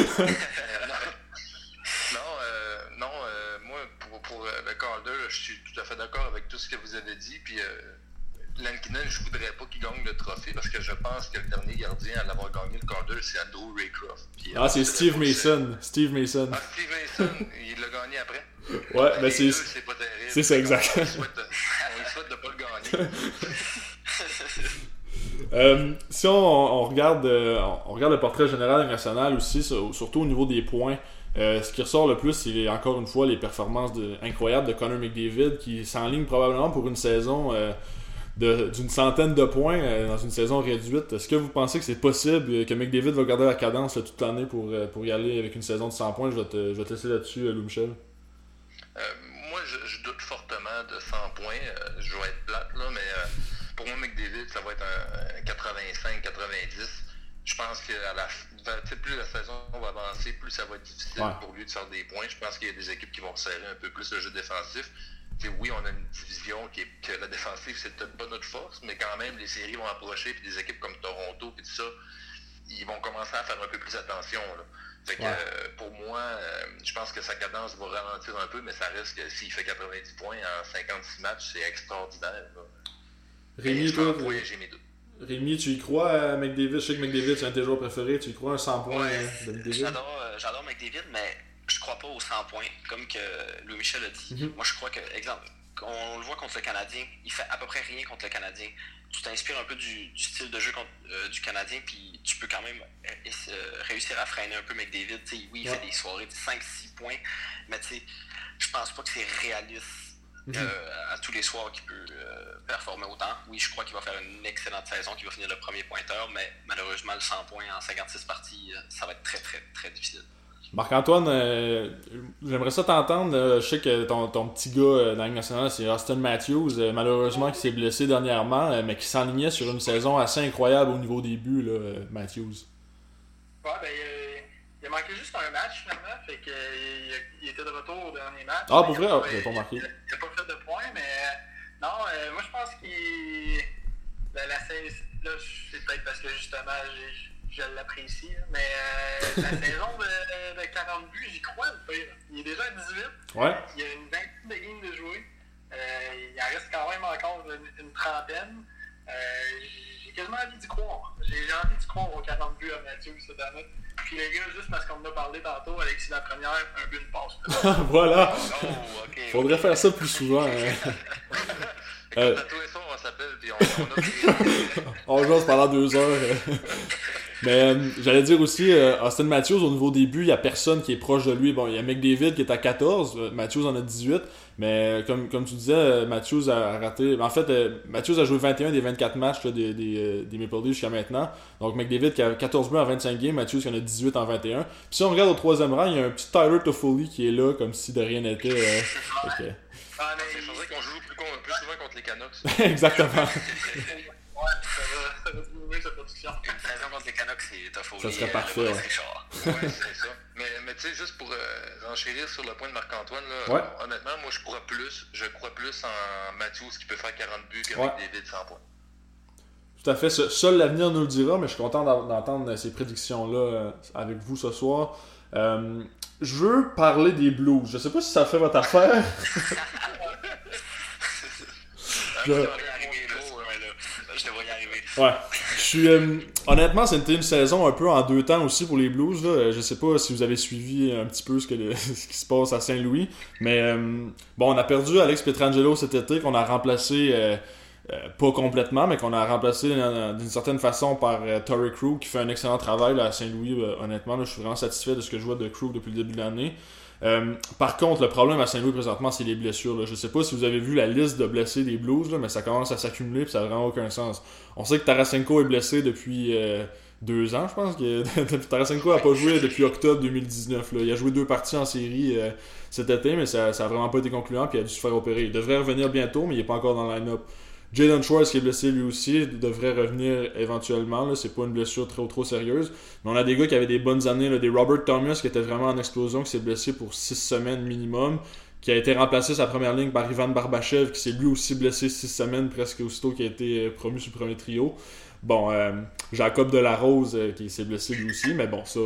Non, euh, non euh, moi, pour, pour euh, le Calder, je suis tout à fait d'accord avec tout ce que vous avez dit. Puis, Lankinen, je voudrais pas qu'il gagne le trophée parce que je pense que le dernier gardien à l'avoir gagné le Calder, c'est Andrew Raycroft. ah, c'est Steve Mason. Steve Mason. Ah, Steve Mason, il l'a gagné après. Ouais, mais c'est. C'est pas terrible. C'est ça, exact. On souhaite, de pas le gagner. Euh, si on, regarde, euh, on regarde le portrait général national aussi, surtout au niveau des points, euh, ce qui ressort le plus, c'est encore une fois les performances incroyables de Connor McDavid qui s'enligne probablement pour une saison d'une centaine de points dans une saison réduite. Est-ce que vous pensez que c'est possible que McDavid va garder la cadence toute l'année pour, y aller avec une saison de 100 points? Je vais te, je vais laisser là-dessus, Lou Michel. moi, je, doute fortement de 100 points. je vais être plate, là, mais pour moi, McDavid, ça va être un 85-90. Je pense que la, plus la saison va avancer, plus ça va être difficile pour lui de faire des points. Je pense qu'il y a des équipes qui vont serrer un peu plus le jeu défensif. oui, on a une division qui est que la défensive, c'est peut-être pas notre force, mais quand même, les séries vont approcher, puis des équipes comme Toronto, puis tout ça, ils vont commencer à faire un peu plus attention. Fait que, euh, pour moi, euh, je pense que sa cadence va ralentir un peu, mais ça reste que s'il fait 90 points en 56 matchs, c'est extraordinaire. Rémi, toi, Rémi, tu y crois à McDavid? Je sais que McDavid, c'est un de tes joueurs préférés. Tu y crois à un 100 points ouais, de McDavid? J'adore, j'adore McDavid, mais je crois pas aux 100 points, comme que Louis Michel a dit. Mhm. Moi, je crois que, exemple, on le voit contre le Canadien, il fait à peu près rien contre le Canadien. Tu t'inspires un peu du, style de jeu euh, du Canadien, puis tu peux quand même euh, euh, réussir à freiner un peu McDavid. oui, il fait des soirées de 5-6 points, mais je pense pas que c'est réaliste mhm. à tous les soirs qu'il peut performer autant. Oui, je crois qu'il va faire une excellente saison, qu'il va finir le premier pointeur, mais malheureusement, le 100 points en 56 parties, ça va être très, très, très difficile. Marc-Antoine, euh, j'aimerais ça t'entendre. Je sais que ton, ton petit gars euh, dans la nationale, c'est Austin Matthews, euh, malheureusement qui s'est blessé dernièrement, mais qui s'enlignait sur une saison assez incroyable au niveau des buts, là, Matthews. Ouais, ben, il a manqué juste un match finalement, fait qu'il il était de retour au dernier match. Ah, pour vrai, ah, il n'a pas marqué. Il n'a pas fait de points, mais non, moi je pense qu'il. La, la, là, c'est peut-être parce que justement, j'ai je l'apprécie. Mais euh, la saison de, de, 40 buts, j'y crois. Il est déjà à 18. Ouais. Il y a une vingtaine de games de jouer. Euh, il en reste quand même encore une, trentaine. Euh, quasiment envie d'y croire. J'ai envie d'y croire aux 40 buts à Mathieu cette année. Puis les gars, juste parce qu'on en a parlé tantôt, Alexis la première, un but, une passe. voilà. Oh, okay, Faudrait faire ça plus souvent. Hein. Euh... On s'appelle, puis on, on, pendant deux heures. Mais euh, j'allais dire aussi, euh, Austin Matthews, au niveau des buts, il n'y a personne qui est proche de lui. Bon, il y a McDavid qui est à 14, euh, Matthews en a 18. Mais comme, comme tu disais, Matthews a raté. En fait, Matthews a joué 21 des 24 matchs des, des, des, Maple Leafs jusqu'à maintenant. Donc McDavid qui a 14 buts en 25 games, Matthews qui en a 18 en 21. Puis si on regarde au troisième rang, il y a un petit Tyler Toffoli qui est là, comme si de rien n'était. okay. Ah, mais il faudrait qu'on joue plus, plus, souvent contre les Canucks. Exactement. ouais, ça va, diminuer sa production. Ça serait parfait. Ouais. c'est ça. Mais, mais tu sais, juste pour euh, renchérir sur le point de Marc-Antoine, honnêtement, moi je crois plus, je crois plus en Matthews qui peut faire 40 buts qu'avec ouais. David 100 points. Tout à fait. Seul l'avenir nous le dira, mais je suis content d'entendre ces prédictions-là euh, avec vous ce soir. Euh, je veux parler des Blues. Je sais pas si ça fait votre affaire. je... Ouais. Je suis, euh, honnêtement, c'était une saison un peu en deux temps aussi pour les Blues. Là. Je sais pas si vous avez suivi un petit peu ce, que ce qui se passe à Saint-Louis. Mais euh, bon, on a perdu Alex Petrangelo cet été, qu'on a remplacé, euh, pas complètement, mais qu'on a remplacé d'une certaine façon par Torrey Crew, qui fait un excellent travail à Saint-Louis. honnêtement, je suis vraiment satisfait de ce que je vois de Crew depuis le début de l'année. Euh, par contre, le problème à Saint-Louis présentement, c'est les blessures. Là. Je sais pas si vous avez vu la liste de blessés des Blues, mais ça commence à s'accumuler et ça n'a vraiment aucun sens. On sait que Tarasenko est blessé depuis euh, deux ans, je pense. Que Tarasenko n'a pas joué depuis octobre 2019. Là. Il a joué deux parties en série euh, cet été, mais ça n'a vraiment pas été concluant puis il a dû se faire opérer. Il devrait revenir bientôt, mais il n'est pas encore dans le line-up. Jalen Schwartz qui est blessé lui aussi devrait revenir éventuellement. C'est pas une blessure trop trop sérieuse. Mais on a des gars qui avaient des bonnes années. Là, des Robert Thomas qui était vraiment en explosion, qui s'est blessé pour 6 semaines minimum. Qui a été remplacé sa première ligne par Ivan Barbachev, qui s'est lui aussi blessé 6 semaines presque aussitôt qui a été euh, promu sur le premier trio. Bon, euh, Jacob Delarose euh, qui s'est blessé lui aussi, mais bon, ça,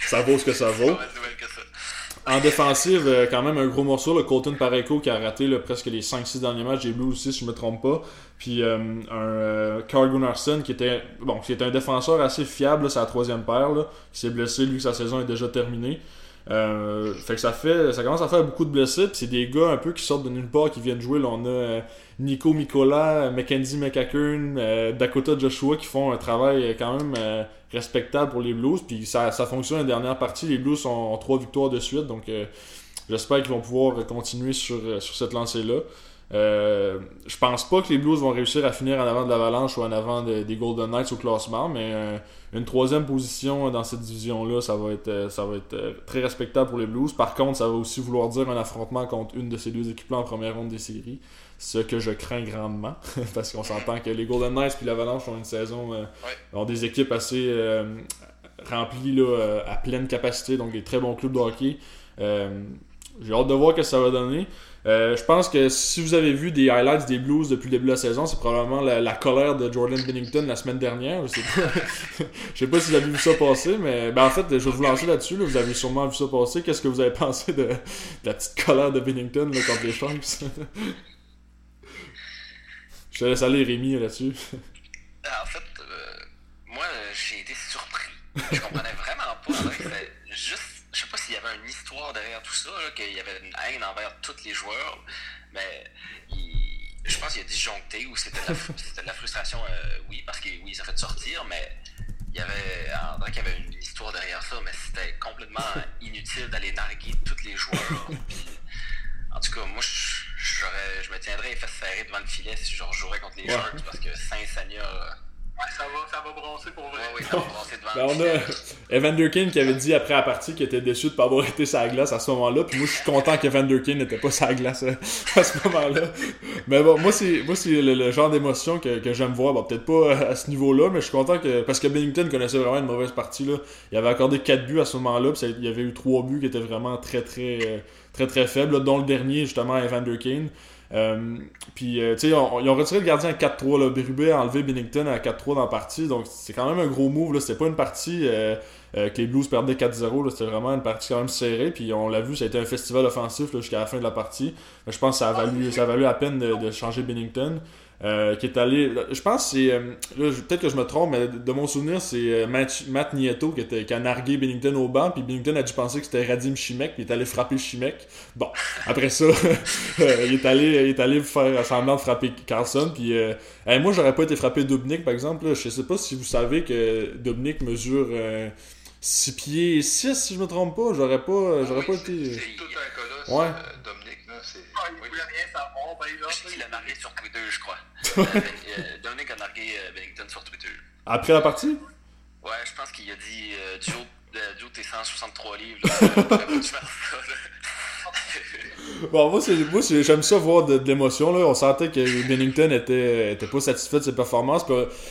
ça vaut ce que ça vaut. En défensive, euh, quand même un gros morceau, le Colton Pareco qui a raté presque les 5-6 derniers matchs des Blues aussi, si je me trompe pas. Puis euh, un euh, Carl Gunnarsson qui était bon, qui était un défenseur assez fiable, sa troisième paire, là, qui s'est blessé, lui sa saison est déjà terminée. Euh, fait que ça fait ça commence à faire beaucoup de blessés c'est des gars un peu qui sortent de nulle part qui viennent jouer là, on a Nico Mikola Mackenzie McCackern Dakota Joshua qui font un travail quand même respectable pour les Blues. Puis ça, ça fonctionne la dernière partie. Les Blues ont trois victoires de suite. Donc euh, j'espère qu'ils vont pouvoir continuer sur, euh, sur cette lancée-là. Euh, je pense pas que les Blues vont réussir à finir en avant de l'Avalanche ou en avant des Golden Knights au classement, mais une troisième position dans cette division-là, ça va être ça va être très respectable pour les Blues. Par contre, ça va aussi vouloir dire un affrontement contre une de ces deux équipes-là en première ronde des séries ce que je crains grandement, parce qu'on s'entend que les Golden Knights puis l'Avalanche ont une saison, euh, ont des équipes assez euh, remplies là, euh, à pleine capacité, donc des très bons clubs de hockey. J'ai hâte de voir ce que ça va donner. Euh, je pense que si vous avez vu des highlights des Blues depuis le début de la saison, c'est probablement la, colère de Jordan Bennington la semaine dernière. Je sais pas, sais pas si vous avez vu ça passer, mais ben, en fait, je vais vous lancer là-dessus. Vous avez sûrement vu ça passer. Qu'est-ce que vous avez pensé de, la petite colère de Bennington là, contre les Sharks? je te laisse aller, Rémi, là-dessus. En fait, euh, moi, j'ai été surpris. Je comprenais vraiment pas. Derrière tout ça, qu'il y avait une haine envers tous les joueurs, mais je pense qu'il y a disjoncté ou c'était de, la frustration, euh, oui, parce que oui, ça fait sortir, mais il y avait, en qu'il y avait une histoire derrière ça, mais c'était complètement inutile d'aller narguer tous les joueurs. en tout cas, moi, je, je me tiendrais les fesses serrées devant le filet si je jouerais contre les joueurs, parce que Saint-Seigneur ça va, ça va broncer pour vrai. Oui, ça va broncer devant. ben, on a Evander Kane qui avait dit après la partie qu'il était déçu de ne pas avoir été sa glace à ce moment-là. Puis moi, je suis content qu'Evander Kane n'était pas sa glace euh, à ce moment-là. Mais bon, moi, c'est, moi, c'est le, genre d'émotion que, que j'aime voir. Bon, peut-être pas à ce niveau-là, mais je suis content que. Parce que Bennington connaissait vraiment une mauvaise partie. Là. Il avait accordé 4 buts à ce moment-là. Puis il y avait eu 3 buts qui étaient vraiment très, très, euh, très, très, faibles. dont le dernier, justement, Evander Kane. Euh, puis, euh, tu sais, ils ont retiré le gardien à 4-3. Berube a enlevé Bennington à 4-3 dans la partie. Donc, c'est quand même un gros move. C'était pas une partie euh, que les Blues perdaient 4-0. C'était vraiment une partie quand même serrée. Puis, on l'a vu, ça a été un festival offensif jusqu'à la fin de la partie. je pense que ça a valu, ça a valu la peine de changer Bennington. Euh, qui est allé. Je pense que c'est. Euh, peut-être que je me trompe, mais de mon souvenir, c'est euh, Matt, Nieto qui, était, qui a nargué Bennington au banc, puis Bennington a dû penser que c'était Radim Chimek, puis il est allé frapper Chimek. Bon, après ça, il, est allé, il est allé faire semblant de frapper Carlson, puis moi, j'aurais pas été frappé Dubnik, par exemple. je sais pas si vous savez que Dubnik mesure. 6 pieds 6 si je me trompe pas, j'aurais pas, j'aurais pas été. C'est tout un colosse, ouais. Ah, il voulait rien savoir, par exemple. Il a nargué sur Twitter, je crois. Euh, Dominique a nargué euh, Bennington sur Twitter. Après la partie? Ouais, je pense qu'il a dit euh, du haut, de tes 163 livres, là, bon, moi, moi j'aime ça voir de, l'émotion. Là. On sentait que Bennington était, était pas satisfait de ses performances.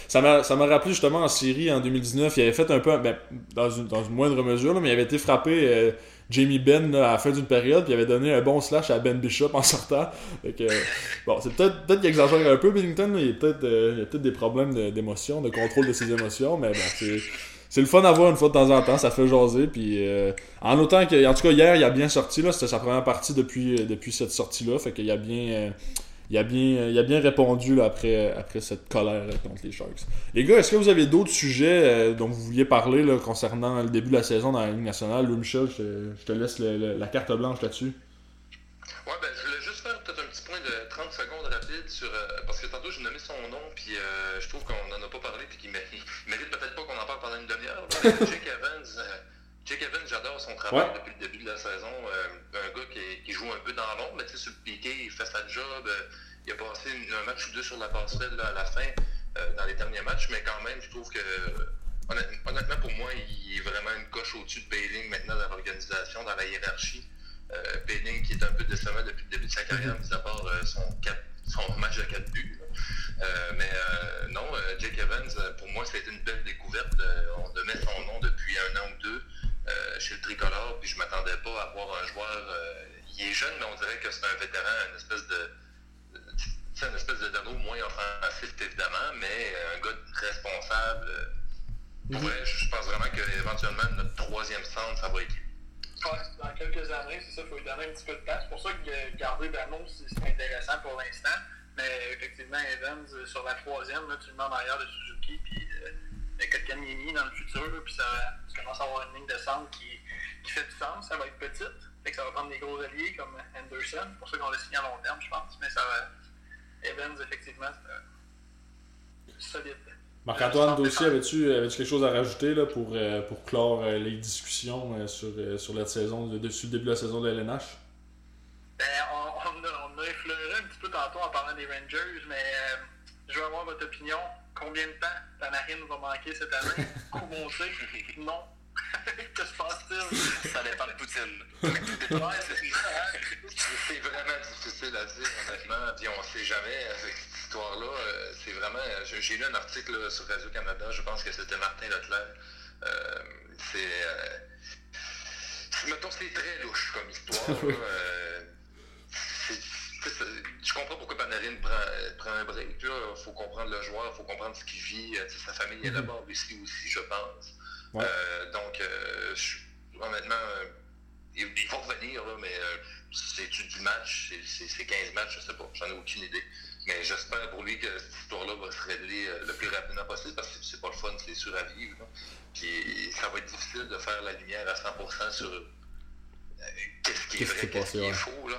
ça m'a rappelé justement en Syrie en 2019. Il avait fait un peu, ben, dans, une, dans une moindre mesure, là, mais il avait été frappé. Jamie Ben à la fin d'une période, puis il avait donné un bon slash à Ben Bishop en sortant. bon, c'est peut-être peut qu'il exagère un peu, Bennington. Il y a peut-être euh, peut des problèmes d'émotion, de, contrôle de ses émotions, mais bon, c'est. C'est le fun à voir une fois de temps en temps, ça fait jaser. Puis, euh, en autant que, en tout cas, hier, il a bien sorti. C'était sa première partie depuis, depuis cette sortie-là. Fait qu'il a bien, euh, il a bien, il a bien répondu là, après, après cette colère contre les Sharks. Les gars, est-ce que vous avez d'autres sujets euh, dont vous vouliez parler là, concernant le début de la saison dans la Ligue nationale? Louis Michel, je, te laisse la carte blanche là-dessus. Ouais, ben, je voulais juste faire peut-être un petit point de 30 secondes rapide sur. Euh, parce que tantôt, j'ai nommé son nom, puis euh, je trouve qu'on n'en a pas parlé, qu'il mérite, mérite peut-être pas qu'on en parle pendant une demi-heure. Jake Evans. Jake Evans, j'adore son travail depuis le début de la saison. Euh, un gars qui, joue un peu dans l'ombre, mais tu sais, sur le piqué, il fait sa job. Euh, il a passé un match ou deux sur la passerelle à la fin, euh, dans les derniers matchs, mais quand même, je trouve que, honnêtement, pour moi, il est vraiment une coche au-dessus de Bailing maintenant dans l'organisation, dans la hiérarchie. Bailing qui est un peu décevant depuis le début de sa carrière, mis à part son, son match de 4 buts. mais non, Jake Evans, pour moi, ça a été une belle découverte. on met son nom depuis un an ou deux. Euh, chez le tricolore, puis je m'attendais pas à voir un joueur. Euh, il est jeune, mais on dirait que c'est un vétéran, une espèce de. C'est une espèce de dano moins offensif, évidemment, mais un gars responsable. Mhm. Ouais, je pense vraiment qu'éventuellement, notre troisième centre, ça va être Dans quelques années, c'est ça, il faut lui donner un petit peu de temps. C'est pour ça que garder Dano, c'est intéressant pour l'instant. Mais effectivement, Evans, sur la troisième, tu le mets en arrière de Suzuki, puis euh, mis dans le futur, puis ça, commence à avoir une ligne de centre qui, fait du sens, ça va être petite. Ça va prendre des gros alliés comme Anderson, c'est pour ça qu'on l'a signé à long terme, je pense. Mais ça va. Evans, effectivement, c'est solide. Marc-Antoine, toi aussi, avais-tu avais quelque chose à rajouter là, pour, euh, pour clore euh, les discussions euh, sur, sur la saison, dessus le début de la saison de LNH? Ben, on, on, a, on, a, effleuré un petit peu tantôt en parlant des Rangers, mais je veux avoir votre opinion. Combien de temps Panarin va manquer cette année? Coup monté? Non. que se passe-t-il? Ça dépend de Poutine. c'est vraiment difficile à dire, honnêtement. Puis on ne sait jamais avec cette histoire-là. Euh, c'est vraiment. J'ai lu un article sur Radio-Canada, je pense que c'était Martin Leclerc. Euh, c'est. Euh, mettons, c'est très louche comme histoire. euh, je comprends pourquoi Panarin prend, prend un break. Il faut comprendre le joueur, il faut comprendre ce qu'il vit. sa famille est là-bas ici aussi, je pense. Euh, donc, euh, honnêtement, euh, il, va revenir, mais c'est du match, c'est 15 matchs, je sais pas, j'en ai aucune idée. Mais j'espère pour lui que cette histoire-là va se régler le plus rapidement possible parce que c'est pas le fun, c'est sûr à vivre. Puis ça va être difficile de faire la lumière à 100% sur qu'est-ce qui est vrai, qu'est-ce qui est faux. Là.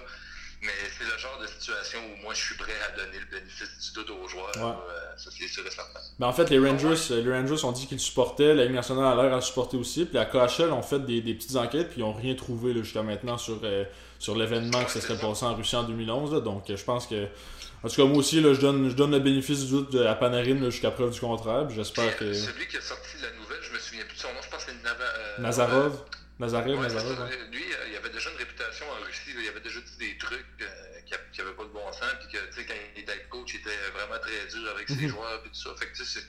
Mais c'est le genre de situation où moi je suis prêt à donner le bénéfice du doute aux joueurs. Euh, ça c'est sûr et certain. Ben, en fait, les Rangers, euh, les Rangers ont dit qu'ils supportaient, la Ligue nationale a l'air à supporter aussi. Puis la KHL ont fait des, des petites enquêtes, puis ils n'ont rien trouvé jusqu'à maintenant sur, euh, sur l'événement qui se serait passé en Russie en 2011. donc je pense que. En tout cas, moi aussi, là, je, donne, je donne le bénéfice du doute à Panarin jusqu'à preuve du contraire. J'espère que. Celui qui a sorti la nouvelle, je me souviens plus de son nom, je pense que c'est Nava... Nazarov. Nazarev, Nazarov. Lui, il avait déjà une réputation en Russie, il avait déjà dit des trucs qui n'avait pas de bon sens, puis que, tu sais, quand il était coach, il était vraiment très dur avec ses mhm. joueurs, puis tout ça. Fait que, tu sais,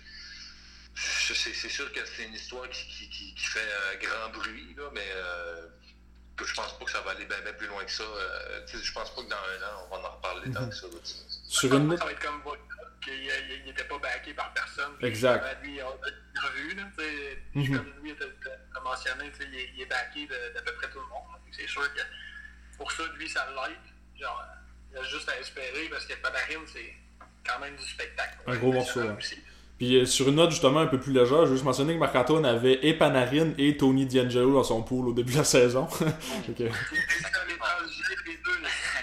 c'est sûr que c'est une histoire qui, qui, qui fait un grand bruit, là, mais euh, je pense pas que ça va aller bien, plus loin que ça. Euh, je pense pas que dans un an, on va en reparler tant mhm. que ça. Sur une... Ça va être comme qu'il n'était pas backé par personne. Exact. Lui, il a vu, là, mm -hmm. comme lui a mentionné, il est, backé d'à peu près tout le monde. C'est sûr que pour ça, lui, ça l'aide. Genre, il a juste à espérer parce que Panarin, c'est quand même du spectacle. Un gros morceau. Puis euh, sur une note justement un peu plus légère, je veux juste mentionner que Marc-Antoine avait et Panarin et Tony D'Angelo dans son pool au début de la saison.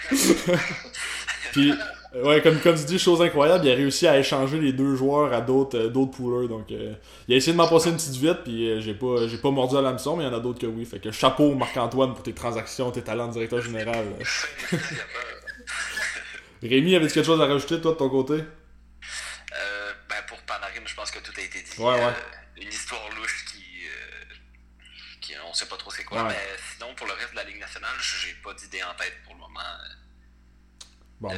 Puis, euh, ouais, comme, comme tu dis, chose incroyable, il a réussi à échanger les deux joueurs à d'autres euh, d'autres poolers. Donc, il a essayé de m'en passer une petite vite, puis j'ai pas, j'ai pas mordu à l'hameçon, mais il y en a d'autres que oui. Fait que chapeau Marc-Antoine pour tes transactions, tes talents de directeur général. Rémi, avait-tu quelque chose à rajouter, toi, de ton côté? Euh, ben, Pour Panarin, je pense que tout a été dit. Ouais, ouais. Euh, une histoire louche qui, euh, qui. On sait pas trop c'est quoi. Mais sinon, pour le reste de la Ligue nationale, j'ai pas d'idée en tête pour le moment. Bon,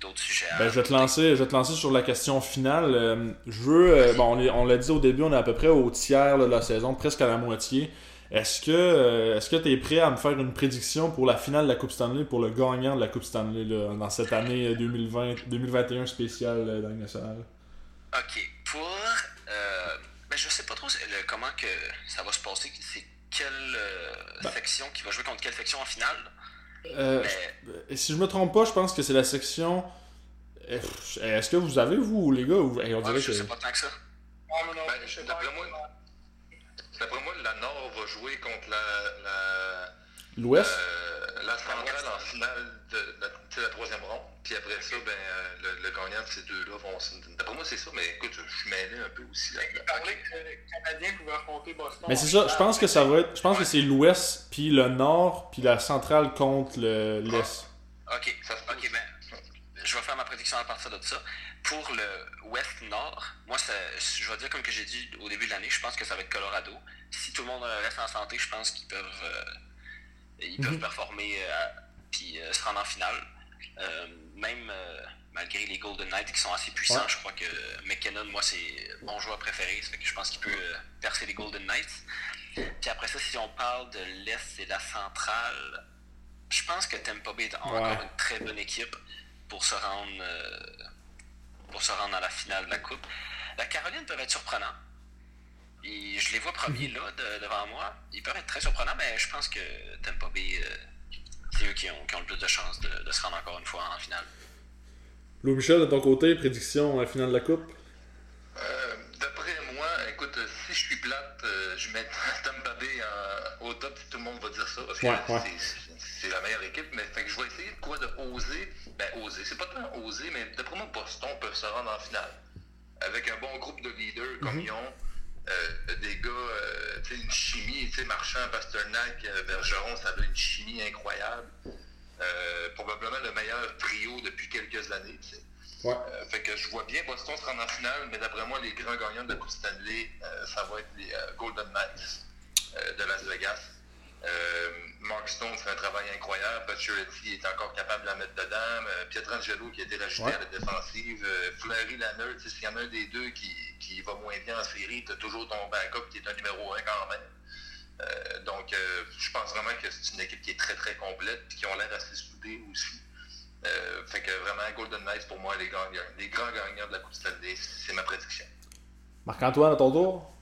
d'autres sujets. Ben, je, vais te lancer, je vais te lancer sur la question finale. je veux. bon, on l'a dit au début, on est à peu près au tiers de la saison, presque à la moitié. Est-ce que euh, est-ce que tu es prêt à me faire une prédiction pour la finale de la Coupe Stanley, pour le gagnant de la Coupe Stanley là, dans cette année 2020, 2021 spéciale euh, dans le national? Ok. Pour. Euh, ben, je sais pas trop comment que ça va se passer. C'est quelle euh, ben. section qui va jouer contre quelle section en finale? Mais... Si je me trompe pas, je pense que c'est la section. Est-ce que vous avez, vous, les gars, ou... on dirait je sais pas tant que ça. Ben, moi, D'après moi, la Nord va jouer contre la. L'Ouest? euh, La centrale en finale de la, la troisième ronde. Puis après ça, ben, euh, le, gagnant de ces deux-là vont. D'après moi, c'est ça, mais écoute, je suis mêlé un peu aussi là. Il parlait que les Canadiens pouvaient affronter Boston. Mais c'est ça, je pense que ça va être. Je pense que c'est l'Ouest, puis le Nord, puis la centrale contre l'Est. Ah, ok, ça, ok, ben, je vais faire ma prédiction à partir de ça pour le Ouest-Nord, moi, je vais dire comme que j'ai dit au début de l'année, je pense que ça va être Colorado. Si tout le monde reste en santé, je pense qu'ils peuvent, euh, ils peuvent mhm. performer et euh, se rendre en finale. Euh, même malgré les Golden Knights qui sont assez puissants, je crois que McKinnon, moi, c'est mon joueur préféré. que je pense qu'il peut percer les Golden Knights. Puis après ça, si on parle de l'Est et de la centrale, je pense que Tampa Bay est encore une très bonne équipe pour se rendre pour se rendre à la finale de la Coupe. La Caroline peut être surprenant. Et je les vois premiers là, devant moi. Ils peuvent être très surprenants, mais je pense que Tampa Bay, euh, c'est eux qui ont, le plus de chances de, se rendre encore une fois en finale. Louis Michel, de ton côté, prédiction à la finale de la Coupe? Euh, D'après moi, écoute, si je suis plate, euh, je mets Tampa Bay au top, tout le monde va dire ça. Parce que c'est la meilleure équipe, mais fait que je vais essayer de quoi de oser. Ben, oser. C'est pas tant oser, mais d'après moi, Boston peut se rendre en finale. Avec un bon groupe de leaders comme mhm. ils ont. Euh, des gars, euh, tu sais, une chimie, tu sais, Marchand, Pasternak, euh, Bergeron, ça avait une chimie incroyable. probablement le meilleur trio depuis quelques années, tu sais. Ouais. fait que je vois bien Boston se rendre en finale, mais d'après moi, les grands gagnants de la Coupe Stanley, ça va être les Golden Knights de Las Vegas. Euh, Mark Stone fait un travail incroyable. Pacioretty est encore capable de la mettre dedans. Euh, Pietrangelo qui a été rajouté à la défensive. Euh, Fleury Lannert, s'il y en a un des deux qui, qui va moins bien en série, tu as toujours ton backup qui est un numéro 1 quand même. donc, je pense vraiment que c'est une équipe qui est très, très complète et qui ont l'air assez soudée aussi. fait que vraiment, Golden Knights, pour moi, les, gagnants, les grands gagnants de la Coupe Stanley, c'est ma prédiction. Marc-Antoine, à ton tour?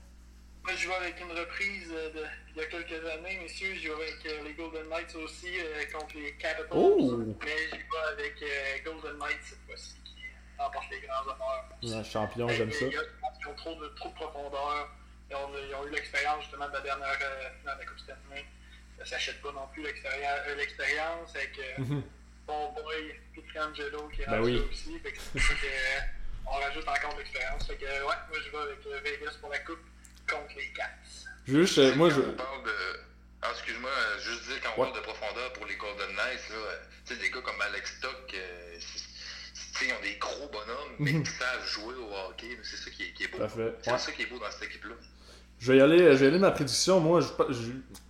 Moi, je vais avec une reprise de, il y a quelques années, messieurs. Je vais avec euh, les Golden Knights aussi euh, contre les Capitals. Oh! Mais je vais avec euh, Golden Knights cette fois-ci qui remporte les grands honneurs. Un champion, j'aime ça. Ils ont trop de, trop de profondeur. Ils ont, ils ont eu l'expérience justement de la dernière finale de la Coupe Stanley. Ça ne s'achète pas non plus l'expérience avec mm -hmm. bon boy Pietrangelo qui est ben oui. aussi. Fait que, que, on rajoute encore de l'expérience. Fait que ouais, moi je vais avec Vegas pour la Coupe contre les Caps. Juste, euh, moi, je parle de. Ah, excuse-moi, euh, ouais. de profondeur pour les Golden Knights, là, tu sais, des gars comme Alex Stock, euh, ils ont des gros bonhommes, mais Mhm. qui savent jouer au hockey. C'est ça qui est, qui est beau. C'est Ouais. ça qui est beau dans cette équipe-là. Je vais y aller, je vais y aller ma prédiction. Moi,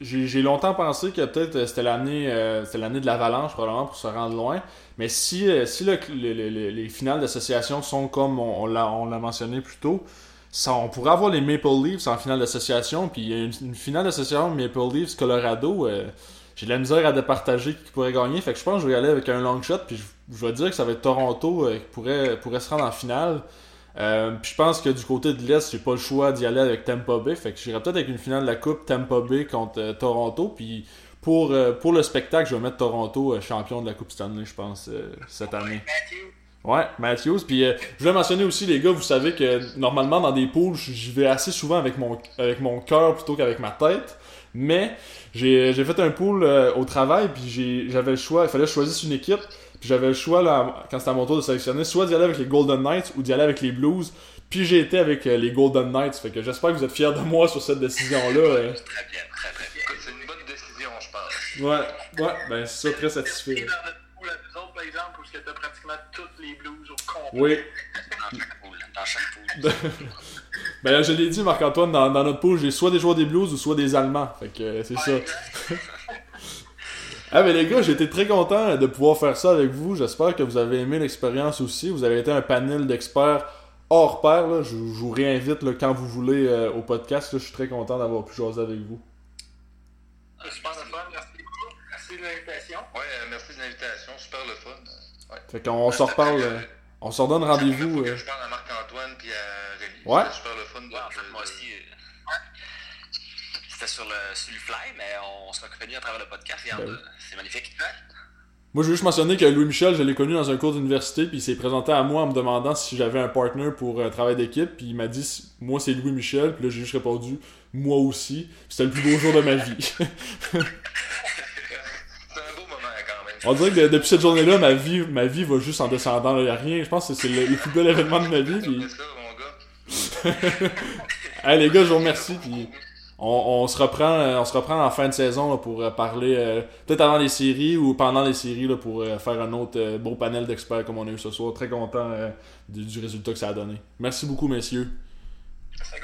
j'ai longtemps pensé que peut-être euh, c'était l'année euh, c'était l'année de l'avalanche probablement pour se rendre loin. Mais si, euh, si le- le- le- le- les finales d'association sont comme on, on l'a on l'a mentionné plus tôt, ça, on pourrait avoir les Maple Leafs en finale d'association. Puis il y a une, une finale d'association Maple Leafs Colorado. euh, j'ai de la misère à départager qui pourrait gagner. Fait que je pense que je vais y aller avec un long shot. Puis je, je vais dire que ça va être Toronto euh, qui pourrait, pourrait se rendre en finale. Euh, puis je pense que du côté de l'Est, j'ai pas le choix d'y aller avec Tampa Bay. Fait que j'irai peut-être avec une finale de la Coupe Tampa Bay contre euh, Toronto. Puis pour, pour le spectacle, je vais mettre Toronto champion de la Coupe Stanley, je pense, cette année. Ouais, Matthews. Puis euh, je voulais mentionner aussi, les gars, vous savez que normalement dans des poules, j'y vais assez souvent avec mon, avec mon cœur plutôt qu'avec ma tête. Mais j'ai fait un pool euh, au travail, puis j'ai- j'avais le choix, il fallait que je choisisse une équipe. Puis j'avais le choix, là, quand c'était à mon tour de sélectionner, soit d'y aller avec les Golden Knights ou d'y aller avec les Blues. Puis j'ai été avec euh, les Golden Knights. Fait que j'espère que vous êtes fiers de moi sur cette décision-là. euh. Très bien, très très bien. C'est une bonne décision, je pense. Ouais, ouais, ben c'est ça, très satisfait. dans notre pool à nous autres, par exemple, où tu as pratiquement toutes les blues au complet. Oui. Dans chaque poule. Dans chaque poule. Ben je l'ai dit, Marc-Antoine, dans, dans notre pool, j'ai soit des joueurs des Blues ou soit des Allemands. Fait que euh, c'est ça. Ouais, Ah mais les gars, j'ai été très content de pouvoir faire ça avec vous. J'espère que vous avez aimé l'expérience aussi. Vous avez été un panel d'experts hors pair. Là. Je, je vous réinvite là, quand vous voulez euh, au podcast. là. Je suis très content d'avoir pu jaser avec vous. C'est super le fun. Merci beaucoup. Merci de l'invitation. Ouais, euh, merci de l'invitation. Super le fun. Ouais. Fait qu'on se reparle. euh, on se redonne rendez-vous. Euh. Je parle à Marc-Antoine puis à. Ouais. C'était super le fun. de- Ouais, en fait, de- moi aussi, euh, c'était sur le, sur le fly, mais on se reconnu à travers le podcast. Regarde, Ben oui. euh, c'est magnifique. Moi, je veux juste mentionner que Louis Michel, je l'ai connu dans un cours d'université, puis il s'est présenté à moi en me demandant si j'avais un partner pour euh, travail d'équipe, puis il m'a dit si- moi c'est Louis Michel, puis là j'ai juste répondu moi aussi. Puis C'était le plus beau jour de ma vie. C'est un beau moment quand même. On dirait que de- depuis cette journée-là, ma vie, ma vie va juste en descendant. Il n'y a rien. Je pense que c'est le, le plus bel événement de ma vie. Puis... C'est ça, mon gars. Hey, les gars, je vous remercie. Puis on, se reprend, euh, on se reprend en fin de saison pour euh, parler, euh, peut-être avant les séries ou pendant les séries, là, pour faire un autre beau panel d'experts comme on a eu ce soir. Très content du, résultat que ça a donné. Merci beaucoup, messieurs. Ça